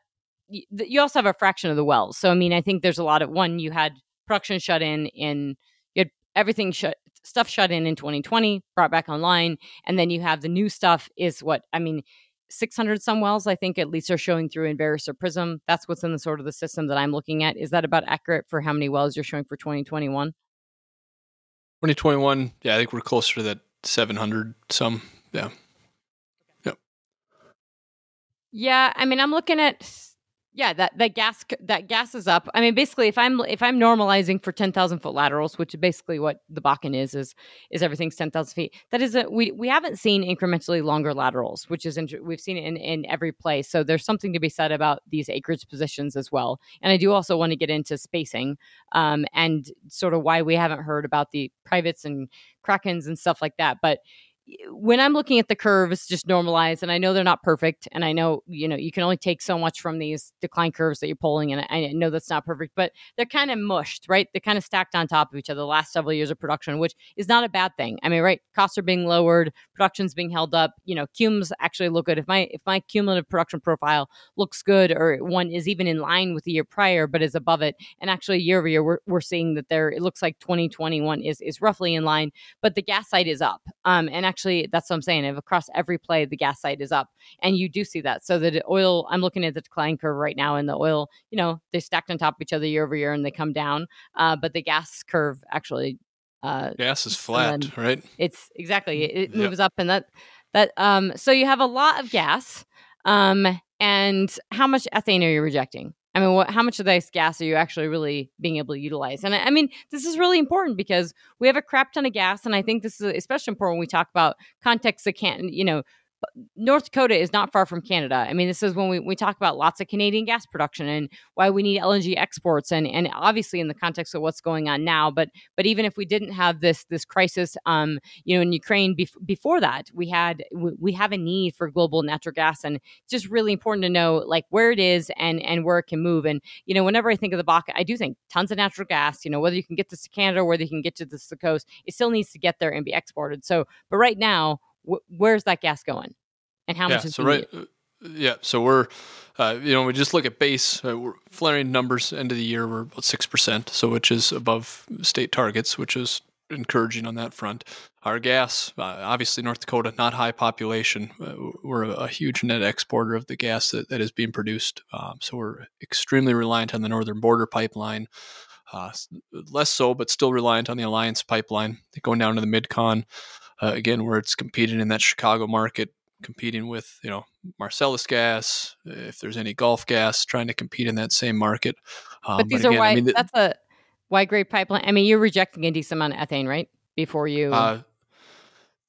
you also have a fraction of the wells. So, I mean, I think there's a lot of one. You had production shut in in you had everything shut stuff shut in in 2020, brought back online, and then you have the new stuff. Is what I mean 600 some wells, I think at least are showing through in Enverus or Prism. That's what's in the sort of the system that I'm looking at. Is that about accurate for how many wells you're showing for 2021? 2021, yeah, I think we're closer to that 700 some. Yeah. Yep. Yeah, I mean, I'm looking at yeah, that that gas that gas is up. I mean, basically, if I'm if I'm normalizing for ten thousand foot laterals, which is basically what the Bakken is, is is everything's ten thousand feet. That is a we we haven't seen incrementally longer laterals, which is int- we've seen it in in every place. So there's something to be said about these acreage positions as well. And I do also want to get into spacing um, and sort of why we haven't heard about the privates and krakens and stuff like that. But when I'm looking at the curves, just normalize, and I know they're not perfect, and I know you know you can only take so much from these decline curves that you're pulling, and I know that's not perfect, but they're kind of mushed, right? They're kind of stacked on top of each other the last several years of production, which is not a bad thing. I mean, right? Costs are being lowered, production's being held up. You know, cums actually look good. If my if my cumulative production profile looks good, or one is even in line with the year prior, but is above it, and actually year over year, we're we're seeing that there it looks like 2021 is is roughly in line, but the gas site is up, um, and actually actually that's what I'm saying. If across every play the gas site is up, and you do see that. So the oil, I'm looking at the decline curve right now, and the oil, you know, they stacked on top of each other year over year, and they come down. Uh, but the gas curve actually, uh, gas is flat, right? It's exactly it, it moves up, and that that um. So you have a lot of gas, um, and how much ethane are you rejecting? I mean, what, how much of this gas are you actually really being able to utilize? And I, I, mean, this is really important because we have a crap ton of gas, and I think this is especially important when we talk about contexts that can't, you know, North Dakota is not far from Canada. I mean, this is when we, we talk about lots of Canadian gas production and why we need LNG exports, and and obviously in the context of what's going on now. But but even if we didn't have this this crisis, um, you know, in Ukraine bef- before that, we had we, we have a need for global natural gas, and it's just really important to know like where it is and and where it can move. And you know, whenever I think of the Bakken, I do think tons of natural gas. You know, whether you can get this to Canada or whether you can get to this the coast, it still needs to get there and be exported. So, but right now wh- where's that gas going, and how yeah, much is so right? Uh, yeah, so we're, uh, you know, we just look at base. Uh, we're flaring numbers end of the year. We're about six percent, so which is above state targets, which is encouraging on that front. Our gas, uh, obviously North Dakota, not high population. Uh, we're a, a, huge net exporter of the gas that, that is being produced. Um, so we're extremely reliant on the Northern Border Pipeline. Uh, less so, but still reliant on the Alliance Pipeline going down to the MidCon uh, again, where it's competing in that Chicago market, competing with you know Marcellus gas, if there's any Gulf gas, trying to compete in that same market. Um, but these but again, are why I mean, the, that's a Y grade pipeline. I mean, you're rejecting a decent amount of ethane, right? Before you. Uh,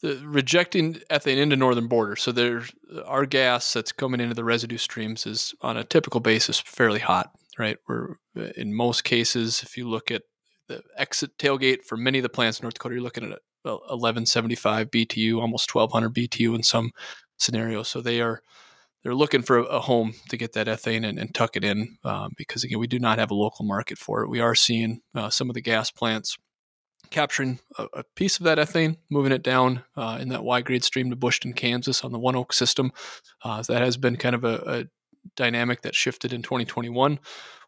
the, rejecting ethane into northern border. So there's our gas that's coming into the residue streams is on a typical basis fairly hot, right? We're in most cases, if you look at the exit tailgate for many of the plants in North Dakota, you're looking at 1175 BTU, almost 1200 BTU in some scenarios. So they are they're looking for a home to get that ethane and, and tuck it in um, because again we do not have a local market for it. We are seeing uh, some of the gas plants capturing a, a, piece of that ethane, moving it down uh, in that Y grade stream to Bushton, Kansas on the ONEOK system. Uh, that has been kind of a, a, dynamic that shifted in 2021.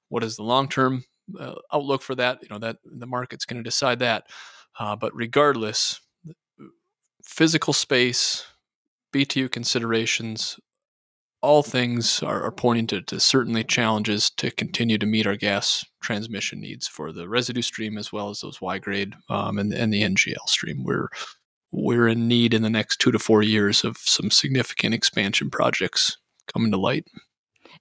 What is the long term uh, outlook for that? You know that the market's going to decide that. Uh, but regardless, physical space, BTU considerations, all things are, are pointing to, to, certainly challenges to continue to meet our gas transmission needs for the residue stream as well as those Y grade um, and, and the NGL stream. We're we're in need in the next two to four years of some significant expansion projects coming to light.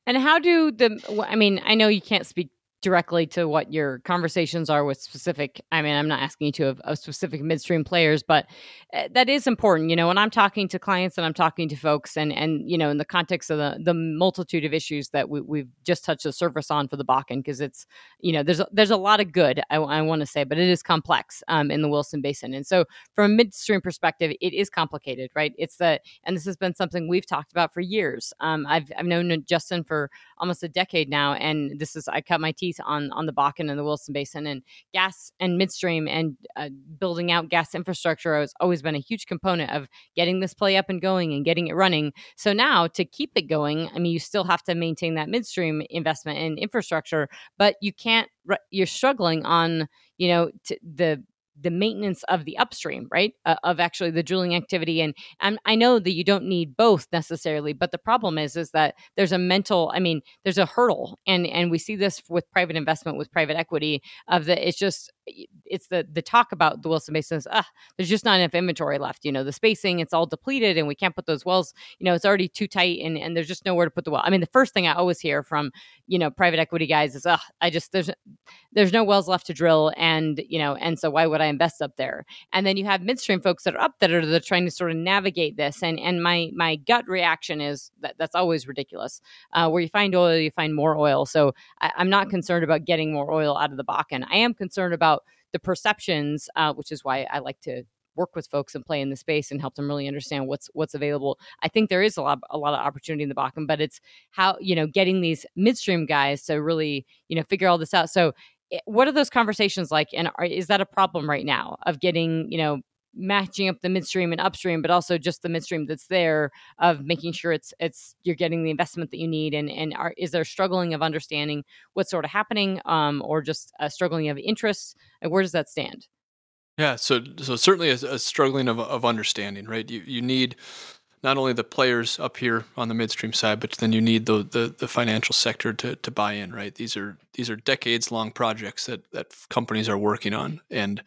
And how do the? I mean, I know you can't speak directly to what your conversations are with specific i mean i'm not asking you to of, of, specific midstream players but uh, that is important you know when i'm talking to clients and i'm talking to folks and and you know in the context of the the multitude of issues that we, we've just touched the surface on for the bakken because it's you know there's there's a lot of good i, I want to say but it is complex um, in the williston basin. And so from a midstream perspective it is complicated right? It's that and this has been something we've talked about for years. Um, I've, I've known justin for almost a decade now and this is i cut my teeth on on the Bakken and the Williston Basin, and gas and midstream and uh, building out gas infrastructure has always been a huge component of getting this play up and going and getting it running. So now to keep it going, I mean, you still have to maintain that midstream investment in infrastructure, but you can't. You're struggling on you know the the maintenance of the upstream, right? Uh, of actually the drilling activity. And, and I know that you don't need both necessarily, but the problem is, is that there's a mental, I mean, there's a hurdle. And, and we see this with private investment, with private equity of the, it's just, it's the, the talk about the Williston Basin is, there's just not enough inventory left. You know, the spacing, it's all depleted and we can't put those wells, you know, it's already too tight and, and there's just nowhere to put the well. I mean, the first thing I always hear from, you know, private equity guys is, ah, I just, there's, there's no wells left to drill. And, you know, and so why would I invest up there. And then you have midstream folks that are up that are, that are trying to sort of navigate this. And and my my gut reaction is that that's always ridiculous. Uh, where you find oil, you find more oil. So I, am not concerned about getting more oil out of the Bakken. I am concerned about the perceptions, uh, which is why I like to work with folks and play in the space and help them really understand what's what's available. I think there is a lot a lot of opportunity in the Bakken, but it's how you know getting these midstream guys to really you know figure all this out. So what are those conversations like? And are, is that a problem right now of getting you know matching up the midstream and upstream but also just the midstream that's there of making sure it's it's you're getting the investment that you need? And and are, is there struggling of understanding what's sort of happening um or just a struggling of interest and where does that stand? Yeah so so certainly a, a struggling of, of understanding right? You you need not only the players up here on the midstream side, but then you need the, the, the financial sector to, to buy in, right? These are these are decades long projects that that companies are working on, and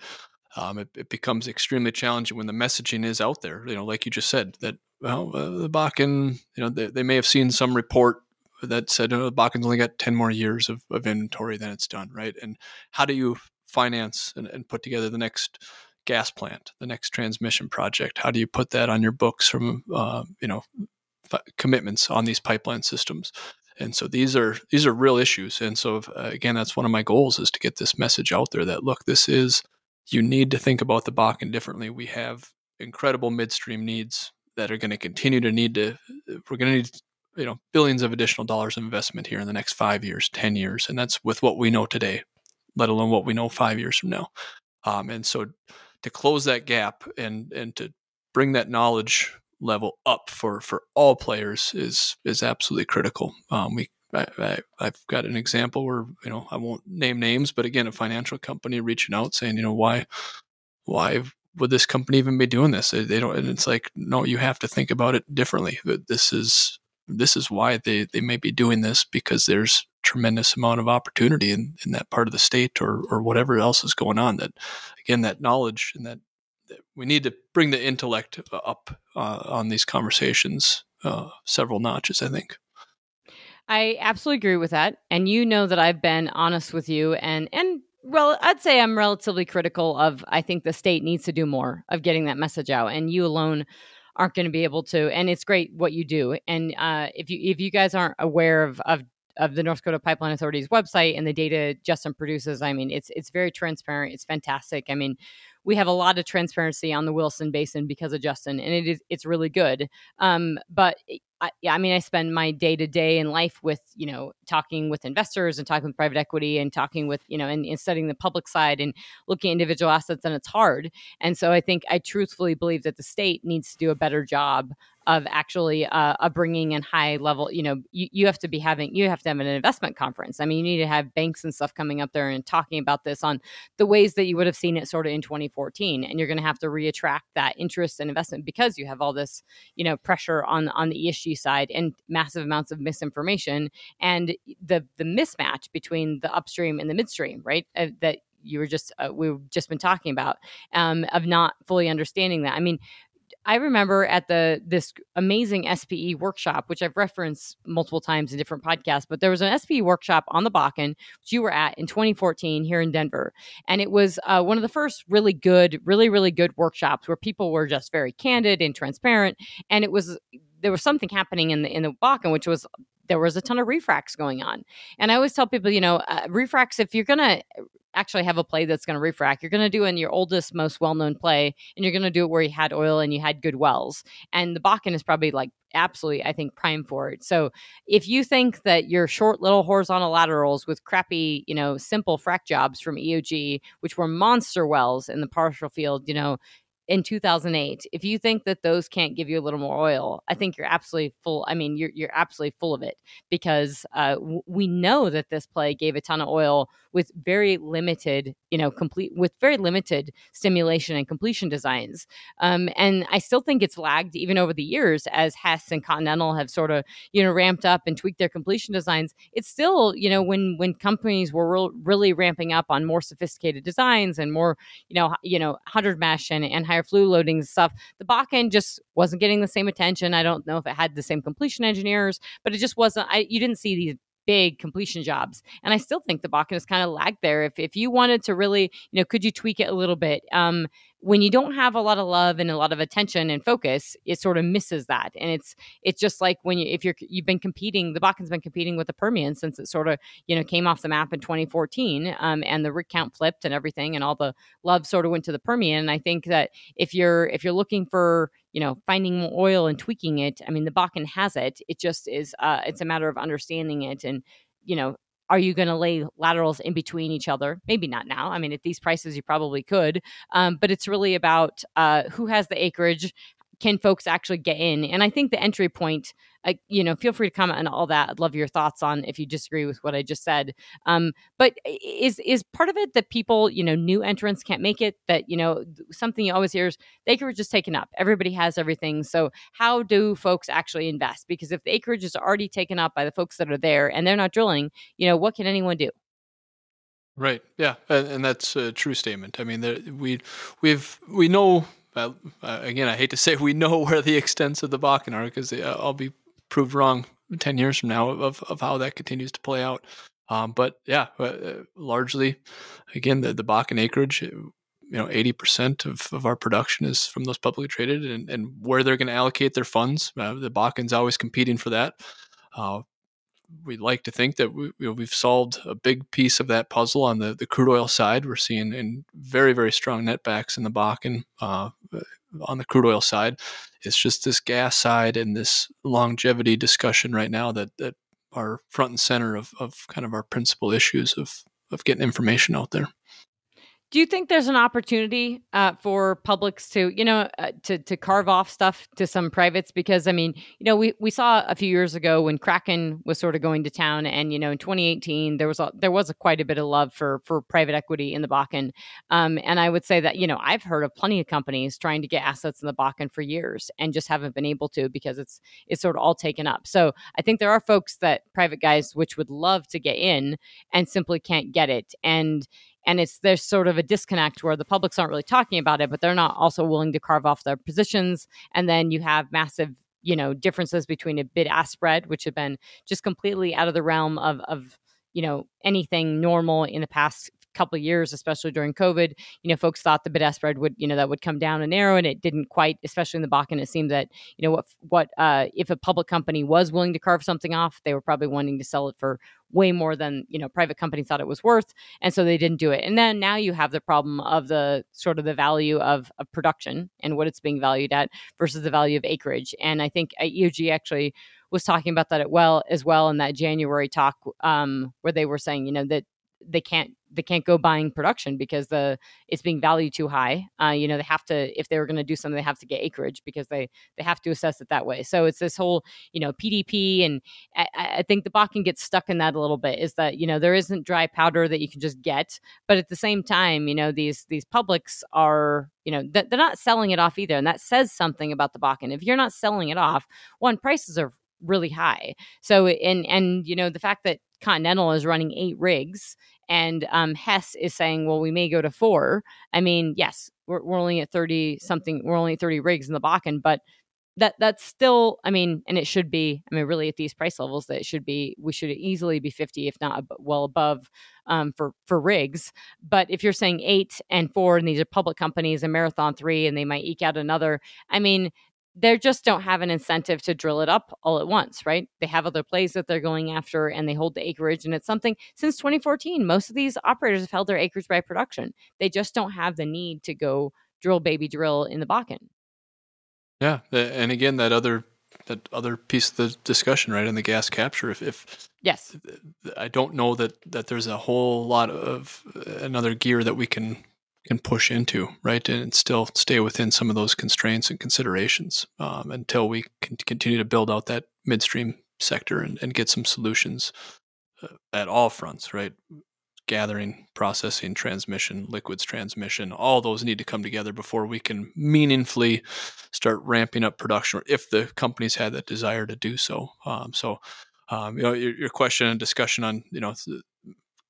um, it, it, becomes extremely challenging when the messaging is out there. You know, like you just said, that well, uh, the Bakken, you know, they, they, may have seen some report that said oh, the Bakken's only got ten more years of, of inventory than it's done, right? And how do you finance and, and put together the next gas plant, the next transmission project? How do you put that on your books from uh, you know f- commitments on these pipeline systems? And so these are these are real issues. And so if, uh, again, that's one of my goals is to get this message out there that look, this is you need to think about the Bakken differently. We have incredible midstream needs that are going to continue to need to. We're going to need you know billions of additional dollars of investment here in the next five years, ten years, and that's with what we know today, let alone what we know five years from now. Um, and so to close that gap and and to bring that knowledge level up for for all players is is absolutely critical. Um, we I, have got an example where you know I won't name names, but again, a financial company reaching out saying, you know, why why would this company even be doing this? They, they don't, and it's like, no, you have to think about it differently. That This is this is why they they may be doing this because there's tremendous amount of opportunity in, in that part of the state or or whatever else is going on that again that knowledge and that, that we need to bring the intellect up uh, on these conversations uh, several notches i think. I absolutely agree with that and you know that i've been honest with you and and well i'd say i'm relatively critical of i think the state needs to do more of getting that message out and you alone aren't going to be able to and it's great what you do and uh, if you if you guys aren't aware of of of the North Dakota Pipeline Authority's website and the data Justin produces, I mean, it's it's very transparent. It's fantastic. I mean, we have a lot of transparency on the Williston Basin because of Justin, and it is it's really good. Um, but I, I mean, I spend my day to day in life with you know talking with investors and talking with private equity and talking with you know and, and studying the public side and looking at individual assets, and it's hard. And so I think I truthfully believe that the state needs to do a better job of actually uh, bringing in high level you know you, you have to be having you have to have an investment conference. I mean you need to have banks and stuff coming up there and talking about this on the ways that you would have seen it sort of in 2014 and you're going to have to reattract that interest and investment because you have all this you know pressure on on the esg side and massive amounts of misinformation and the the mismatch between the upstream and the midstream right uh, that you were just uh, we've just been talking about um, of not fully understanding that. I mean I remember at the this amazing SPE workshop, which I've referenced multiple times in different podcasts, but there was an SPE workshop on the Bakken, which you were at in 2014 here in Denver, and it was uh, one of the first really good, really really good workshops where people were just very candid and transparent, and it was there was something happening in the in the Bakken, which was there was a ton of refracts going on. And I always tell people, you know, uh, refracts, if you're going to actually have a play that's going to refract. You're going to do in your oldest, most well known play, and you're going to do it where you had oil and you had good wells. And the Bakken is probably like absolutely, I think, prime for it. So if you think that your short little horizontal laterals with crappy, you know, simple frac jobs from EOG, which were monster wells in the Parshall field, you know, in 2008 if you think that those can't give you a little more oil i think you're absolutely full i mean you're, you're absolutely full of it because uh, w- we know that this play gave a ton of oil with very limited, you know, complete with very limited stimulation and completion designs. Um, and I still think it's lagged even over the years as Hess and Continental have sort of, you know, ramped up and tweaked their completion designs. It's still, you know, when when companies were re- really ramping up on more sophisticated designs and more, you know, you know, hundred mesh and, and higher fluid loading stuff, the Bakken just wasn't getting the same attention. I don't know if it had the same completion engineers, but it just wasn't. I you didn't see these big completion jobs. And I still think the Bakken is kind of lagged there. If if you wanted to really, you know, could you tweak it a little bit? Um, when you don't have a lot of love and a lot of attention and focus, it sort of misses that. And it's it's just like when you if you're you've been competing, the Bakken's been competing with the Permian since it sort of you know came off the map in 2014, um, and the rig count flipped and everything, and all the love sort of went to the Permian. And I think that if you're if you're looking for you know finding more oil and tweaking it, I mean the Bakken has it. It just is uh, it's a matter of understanding it and you know are you going to lay laterals in between each other? Maybe not now. I mean, at these prices, you probably could. Um, but it's really about uh, who has the acreage, can folks actually get in? And I think the entry point, uh, you know, feel free to comment on all that. I'd love your thoughts on if you disagree with what I just said. Um, but is is part of it that people, you know, new entrants can't make it? That you know, something you always hear is the acreage is taken up. Everybody has everything. So how do folks actually invest? Because if the acreage is already taken up by the folks that are there and they're not drilling, you know, what can anyone do? Right. Yeah, and, and, that's a true statement. I mean, there, we we've we know uh, again, I hate to say we know where the extents of the Bakken are because uh, I'll be proved wrong 10 years from now of, of how that continues to play out. Um, but yeah, uh, uh largely, again, the, the Bakken acreage, uh, you know, 80% of, of our production is from those publicly traded and, and where they're going to allocate their funds. Uh, the Bakken's always competing for that we'd like to think that we, have solved a big piece of that puzzle on the, the crude oil side. We're seeing in very, very strong netbacks in the Bakken uh, on the crude oil side. It's just this gas side and this longevity discussion right now that, that are front and center of, of kind of our principal issues of, of getting information out there. Do you think there's an opportunity uh, for publics to, you know, uh, to to carve off stuff to some privates? Because I mean, you know, we, we saw a few years ago when Kraken was sort of going to town, and you know, in 2018 there was a, there was a quite a bit of love for for private equity in the Bakken, um, and I would say that you know I've heard of plenty of companies trying to get assets in the Bakken for years and just haven't been able to because it's it's sort of all taken up. So I think there are folks that private guys which would love to get in and simply can't get it, and and it's there's sort of a disconnect where the publics aren't really talking about it but they're not also willing to carve off their positions. And then you have massive you know differences between a bid ask spread which have been just completely out of the realm of of you know anything normal in the past couple years, especially during COVID, you know, folks thought the bid ask spread would, you know, that would come down and narrow, and it didn't quite. Especially in the Bakken, it seemed that, you know, what what uh, if a public company was willing to carve something off, they were probably wanting to sell it for way more than you know private companies thought it was worth, and so they didn't do it. And then now you have the problem of the sort of the value of, of production and what it's being valued at versus the value of acreage. And I think uh, EOG actually was talking about that at well as well in that January talk um, where they were saying, you know, that they can't they can't go buying production because the it's being valued too high. Uh, you know, they have to if they were going to do something, they have to get acreage because they they have to assess it that way. So it's this whole you know PDP, and I, I think the Bakken gets stuck in that a little bit. Is that you know there isn't dry powder that you can just get, but at the same time, you know these these publics are you know they're not selling it off either, and that says something about the Bakken. If you're not selling it off, one prices are really high. So and and you know the fact that Continental is running eight rigs and um, Hess is saying, well, we may go to four. I mean, yes, we're, we're only at 30 something we're only at 30 rigs in the bakken but that that's still i mean and it should be i mean really at these price levels that it should be we should easily be 50 if not well above um, for for rigs but if you're saying eight and four and these are public companies and marathon three and they might eke out another i mean they just don't have an incentive to drill it up all at once, right? They have other plays that they're going after and they hold the acreage. And it's something since 2014, most of these operators have held their acreage by production. They just don't have the need to go drill baby drill in the Bakken. Yeah. And again, that other that other piece of the discussion, right, in the gas capture. If, if yes, I don't know that that there's a whole lot of uh, another gear that we can can push into, right, and still stay within some of those constraints and considerations um, until we can continue to build out that midstream sector and, and get some solutions uh, at all fronts, right? Gathering, processing, transmission, liquids transmission, all those need to come together before we can meaningfully start ramping up production, if the companies had that desire to do so. Um, so, um, you know, your, your, question and discussion on, you know,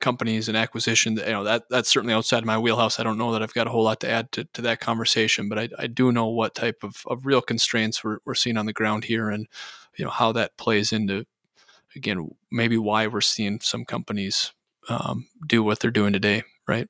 companies and acquisition you know that that's certainly outside my wheelhouse. I don't know that i've got a whole lot to add to, to that conversation but I, I do know what type of, of real constraints we're, we're seeing on the ground here and you know how that plays into again maybe why we're seeing some companies um, do what they're doing today right?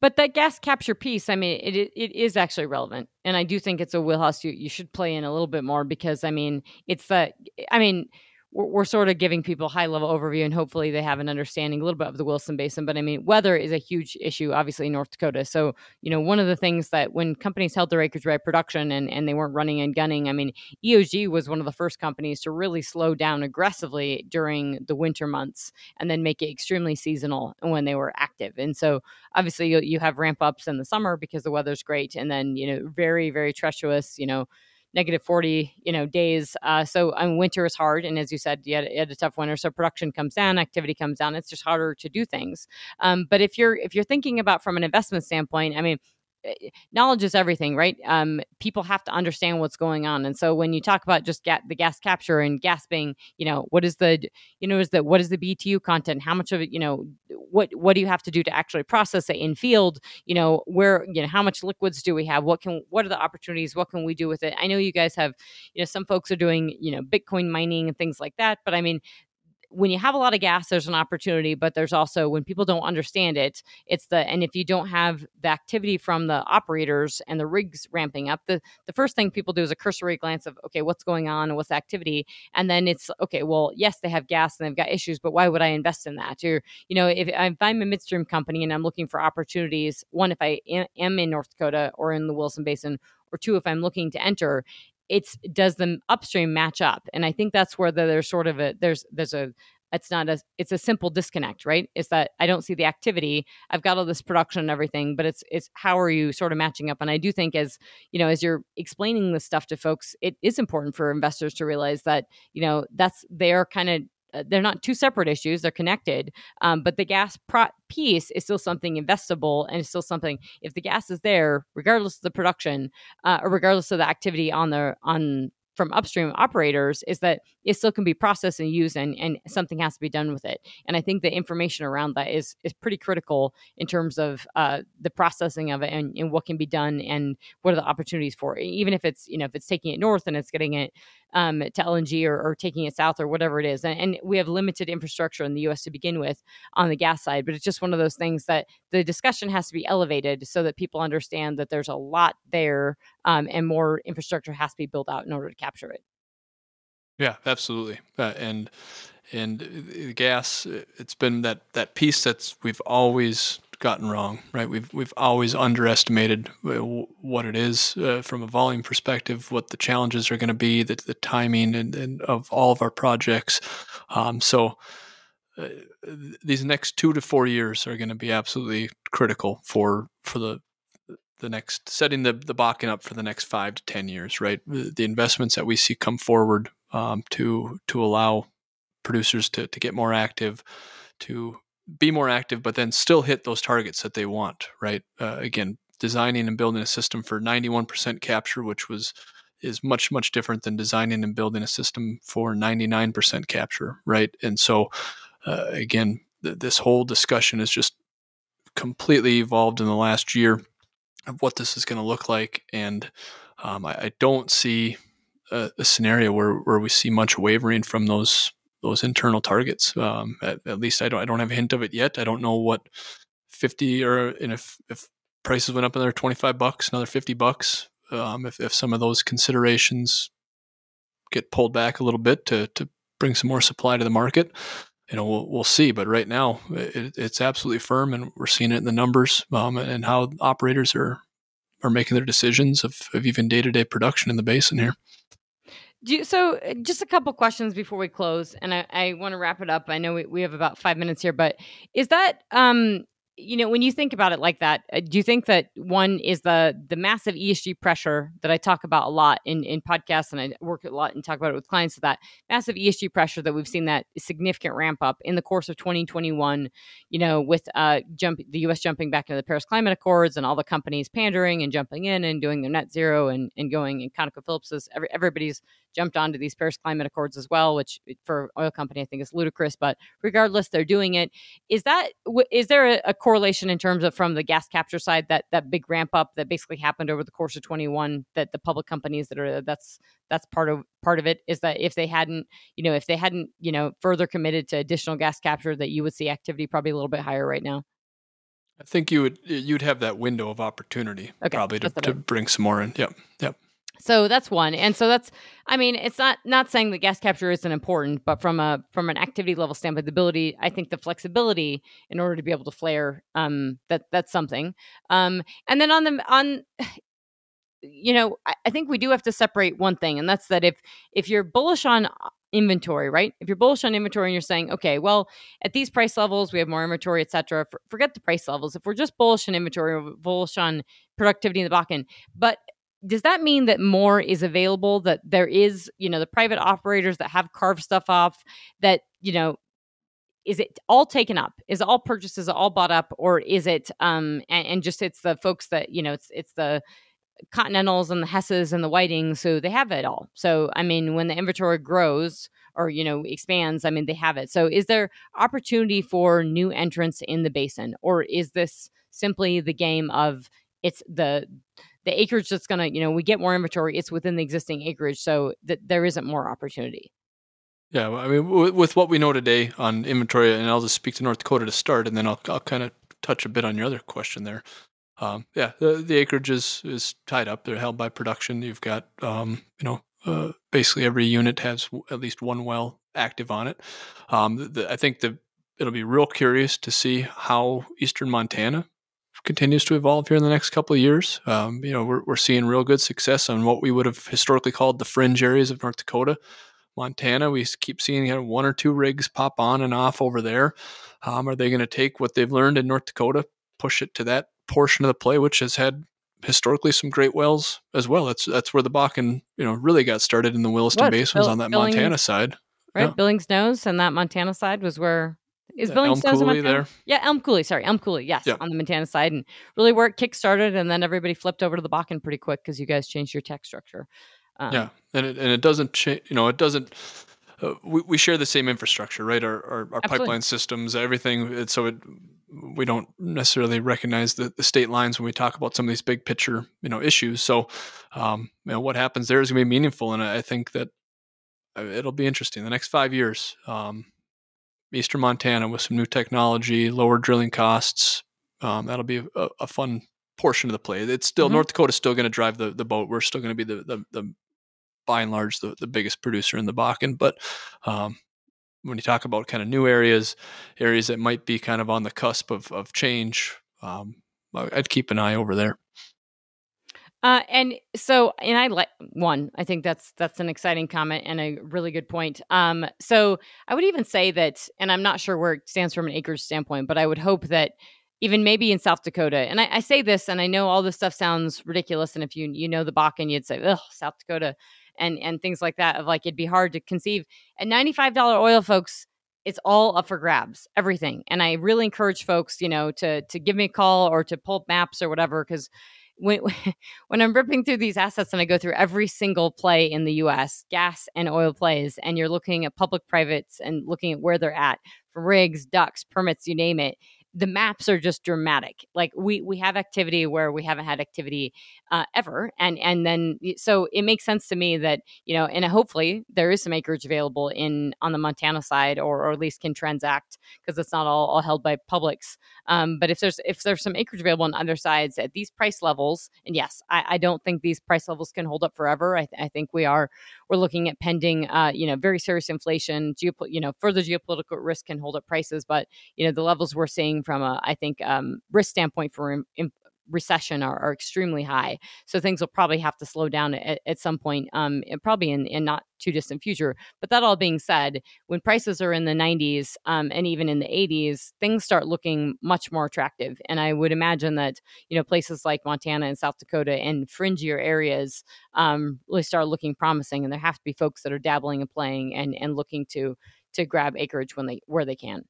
But that gas capture piece, I mean, it it is actually relevant, and I do think it's a wheelhouse you you should play in a little bit more because I mean, it's that I mean, we're, we're sort of giving people high level overview and hopefully they have an understanding a little bit of the Williston Basin. But I mean, weather is a huge issue, obviously, in North Dakota. So, you know, one of the things that when companies held their acreage by production and, and they weren't running and gunning, I mean, EOG was one of the first companies to really slow down aggressively during the winter months and then make it extremely seasonal when they were active. And so, obviously, you, you have ramp ups in the summer because the weather's great. And then, you know, very, very treacherous, you know, negative 40 you know days uh, so mean, winter is hard and as you said you had, you had, a tough winter so production comes down activity comes down it's just harder to do things. Um, but if you're if you're thinking about from an investment standpoint i mean knowledge is everything, right? Um, people have to understand what's going on, and so when you talk about just get the gas capture and gasping, you know, what is the, you know, is the what is the BTU content? How much of it, you know, what what do you have to do to actually process it in field? You know, where, you know, how much liquids do we have? What can, what are the opportunities? What can we do with it? I know you guys have, you know, some folks are doing, you know, Bitcoin mining and things like that, but I mean, when you have a lot of gas there's an opportunity but there's also when people don't understand it it's the and if you don't have the activity from the operators and the rigs ramping up the the first thing people do is a cursory glance of okay what's going on and what's activity? And then it's okay well yes they have gas and they've got issues but why would i invest in that? Or you know if, if i'm a midstream company and i'm looking for opportunities one if i am in north dakota or in the williston basin or two if i'm looking to enter it's does the upstream match up? And i think that's where the, there's sort of a there's there's a it's not a it's a simple disconnect right? Is that i don't see the activity. I've got all this production and everything but it's it's how are you sort of matching up? And i do think as you know as you're explaining this stuff to folks it is important for investors to realize that you know that's they're kind of they're not two separate issues they're connected um, but the gas pro- piece is still something investable and it's still something if the gas is there regardless of the production uh, or regardless of the activity on the on from upstream operators is that it still can be processed and used and, and something has to be done with it and i think the information around that is is pretty critical in terms of uh, the processing of it and, and what can be done and what are the opportunities for it even if it's you know if it's taking it north and it's getting it um, to LNG or, or, taking it south or whatever it is. And, and, we have limited infrastructure in the U.S. to begin with on the gas side, but it's just one of those things that the discussion has to be elevated so that people understand that there's a lot there um, and more infrastructure has to be built out in order to capture it. Yeah, absolutely. Uh, and and the gas, it's been that that piece that's we've always gotten wrong, right? We've we've always underestimated uh, what it is uh, from a volume perspective, what the challenges are going to be, the, the timing and, and, of all of our projects. Um, so uh, these next two to four years are going to be absolutely critical for for the the next setting the the Bakken up for the next five to ten years, right? The investments that we see come forward um, to to allow producers to to get more active, to be more active, but then still hit those targets that they want, right? Uh, again, designing and building a system for 91% capture, which was is much much different than designing and building a system for 99% capture, right? And so, uh, again, th- this whole discussion has just completely evolved in the last year of what this is going to look like. And um, I, I, don't see a, a, scenario where, where we see much wavering from those those internal targets. Um, at, at, least I don't I don't have a hint of it yet. I don't know what fifty or and if if prices went up another twenty five bucks, another fifty bucks. Um, if if some of those considerations get pulled back a little bit to to bring some more supply to the market, you know, we'll, we'll see. But right now, it, it's absolutely firm, and we're seeing it in the numbers um, and how operators are are making their decisions of, of even day to day production in the basin here. You, so uh, just a couple questions before we close, and I, I want to wrap it up. I know we, we have about five minutes here, but is that um, you know when you think about it like that uh, do you think that one is the the massive esg pressure that i talk about a lot in in podcasts and i work a lot and talk about it with clients that massive esg pressure that we've seen that significant ramp up in the course of 2021 you know with uh jump the us jumping back into the paris climate accords and all the companies pandering and jumping in and doing their net zero and and going and conocophillips is every, everybody's jumped onto these paris climate accords as well which eh, for oil company i think is ludicrous but regardless they're doing it is that is there a, a correlation in terms of from the gas capture side that that big ramp up that basically happened over the course of 21 that the public companies that are that's that's part of part of it is that if they hadn't you know if they hadn't you know further committed to additional gas capture that you would see activity probably a little bit higher right now I think you would you'd have that window of opportunity okay, probably to, to bring some more in. Yep. Yep. So that's one. And so that's I mean, it's not not saying that gas capture isn't important, but from a from an activity level standpoint, the ability, I think the flexibility in order to be able to flare, um, that that's something. Um, and then on the on you know, I, I think we do have to separate one thing, and that's that if if you're bullish on inventory, right? If you're bullish on inventory and you're saying, okay, well, at these price levels, we have more inventory, et cetera. forget the price levels. If we're just bullish on inventory, or bullish on productivity in the Bakken, but does that mean that more is available that there is you know the private operators that have carved stuff off that you know is it all taken up? Is all purchases all bought up or is it um and, and, just it's the folks that you know it's it's the continentals and the hesses and the whitings so they have it all. So i mean when the inventory grows or you know expands i mean they have it. So is there opportunity for new entrants in the basin or is this simply the game of it's the the acreage that's going to, you know, we get more inventory, it's within the existing acreage. So that there isn't more opportunity. Yeah. I mean, with what we know today on inventory, and I'll just speak to North Dakota to start, and then I'll, I'll kind of touch a bit on your other question there. Um, yeah, the, the acreage is, is tied up. They're held by production. You've got, um, you know, uh, basically every unit has at least one well active on it. Um, the, I think the it'll be real curious to see how Eastern Montana continues to evolve here in the next couple of years. Um, you know, we're, we're seeing real good success on what we would have historically called the fringe areas of North Dakota. Montana, we keep seeing you know, one or two rigs pop on and off over there. Um, are they going to take what they've learned in North Dakota, push it to that portion of the play, which has had historically some great wells as well? That's that's where the Bakken, you know, really got started in the Williston what? Basin was on that Billings, Montana side. Right, yeah. Billings Nose and that Montana side was where is Billings Elm Coulee there? Yeah, Elm Coulee. Sorry, Elm Coulee. Yes, yep. on the Montana side, and really where it kick started, and then everybody flipped over to the Bakken pretty quick because you guys changed your tech structure. Um, yeah, and it, and it doesn't change. You know, it doesn't. Uh, we, we share the same infrastructure, right? Our our, our pipeline systems, everything. It, so it we don't necessarily recognize the, the state lines when we talk about some of these big picture, you know, issues. So, um, you know, what happens there is going to be meaningful, and I think that uh, it'll be interesting. The next five years, um, Eastern Montana with some new technology, lower drilling costs. Um, that'll be a, a, fun portion of the play. It's still mm-hmm. North Dakota's still going to drive the, the boat. We're still going to be the, the, the by and large the, the biggest producer in the Bakken. But um, when you talk about kind of new areas, areas that might be kind of on the cusp of, of change, um, I'd keep an eye over there. Uh, and so, and I like one. I think that's that's an exciting comment and a really good point. Um, so I would even say that, and I'm not sure where it stands from an acreage standpoint, but I would hope that even maybe in South Dakota, and I, I say this, and I know all this stuff sounds ridiculous, and if you you know the Bakken, you'd say, "Oh, South Dakota," and and things like that. Of like, it'd be hard to conceive at ninety five dollar oil, folks it's all up for grabs everything and i really encourage folks you know to to give me a call or to pull up maps or whatever because when [laughs] when I'm ripping through these assets and I go through every single play in the US, gas and oil plays, and you're looking at public privates and looking at where they're at for rigs, DUCs, permits, you name it. the maps are just dramatic. Like we we have activity where we haven't had activity uh, ever, and and then so it makes sense to me that you know, and hopefully there is some acreage available in on the Montana side, or, or at least can transact because it's not all, all held by publics. Um, but if there's if there's some acreage available on other sides at these price levels, and yes, I, I don't think these price levels can hold up forever. I, th- I think we are we're looking at pending, uh, you know, very serious inflation, geopo- you know, further geopolitical risk can hold up prices, but you know, the levels we're seeing from a, I think, um, risk standpoint for in, recession are, are, extremely high. So things will probably have to slow down at, at some point, um, probably in, in not too distant future. But that all being said, when prices are in the 90s um, and even in the 80s, things start looking much more attractive. And I would imagine that you know places like Montana and South Dakota and fringier areas um, really start looking promising. And there have to be folks that are dabbling and playing and and looking to to grab acreage when they where they can.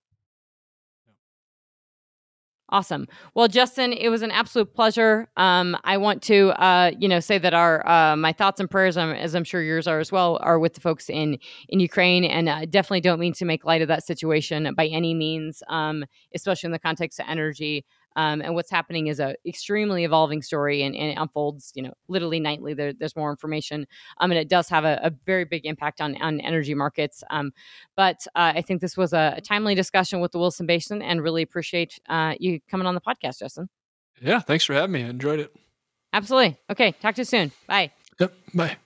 Awesome. Well, Justin, it was an absolute pleasure. Um, I want to, uh, you know, say that our uh, my thoughts and prayers, um, as I'm sure yours are as well, are with the folks in in Ukraine, and uh, definitely don't mean to make light of that situation by any means, um, especially in the context of energy. Um, and what's happening is a extremely evolving story and, and it unfolds you know literally nightly there, there's more information um, and it does have a, a, very big impact on, on energy markets um, but uh, i think this was a, a, timely discussion with the williston basin and really appreciate uh, you coming on the podcast justin. Yeah thanks for having me. I enjoyed it. Absolutely. Okay talk to you soon. Bye. Yep bye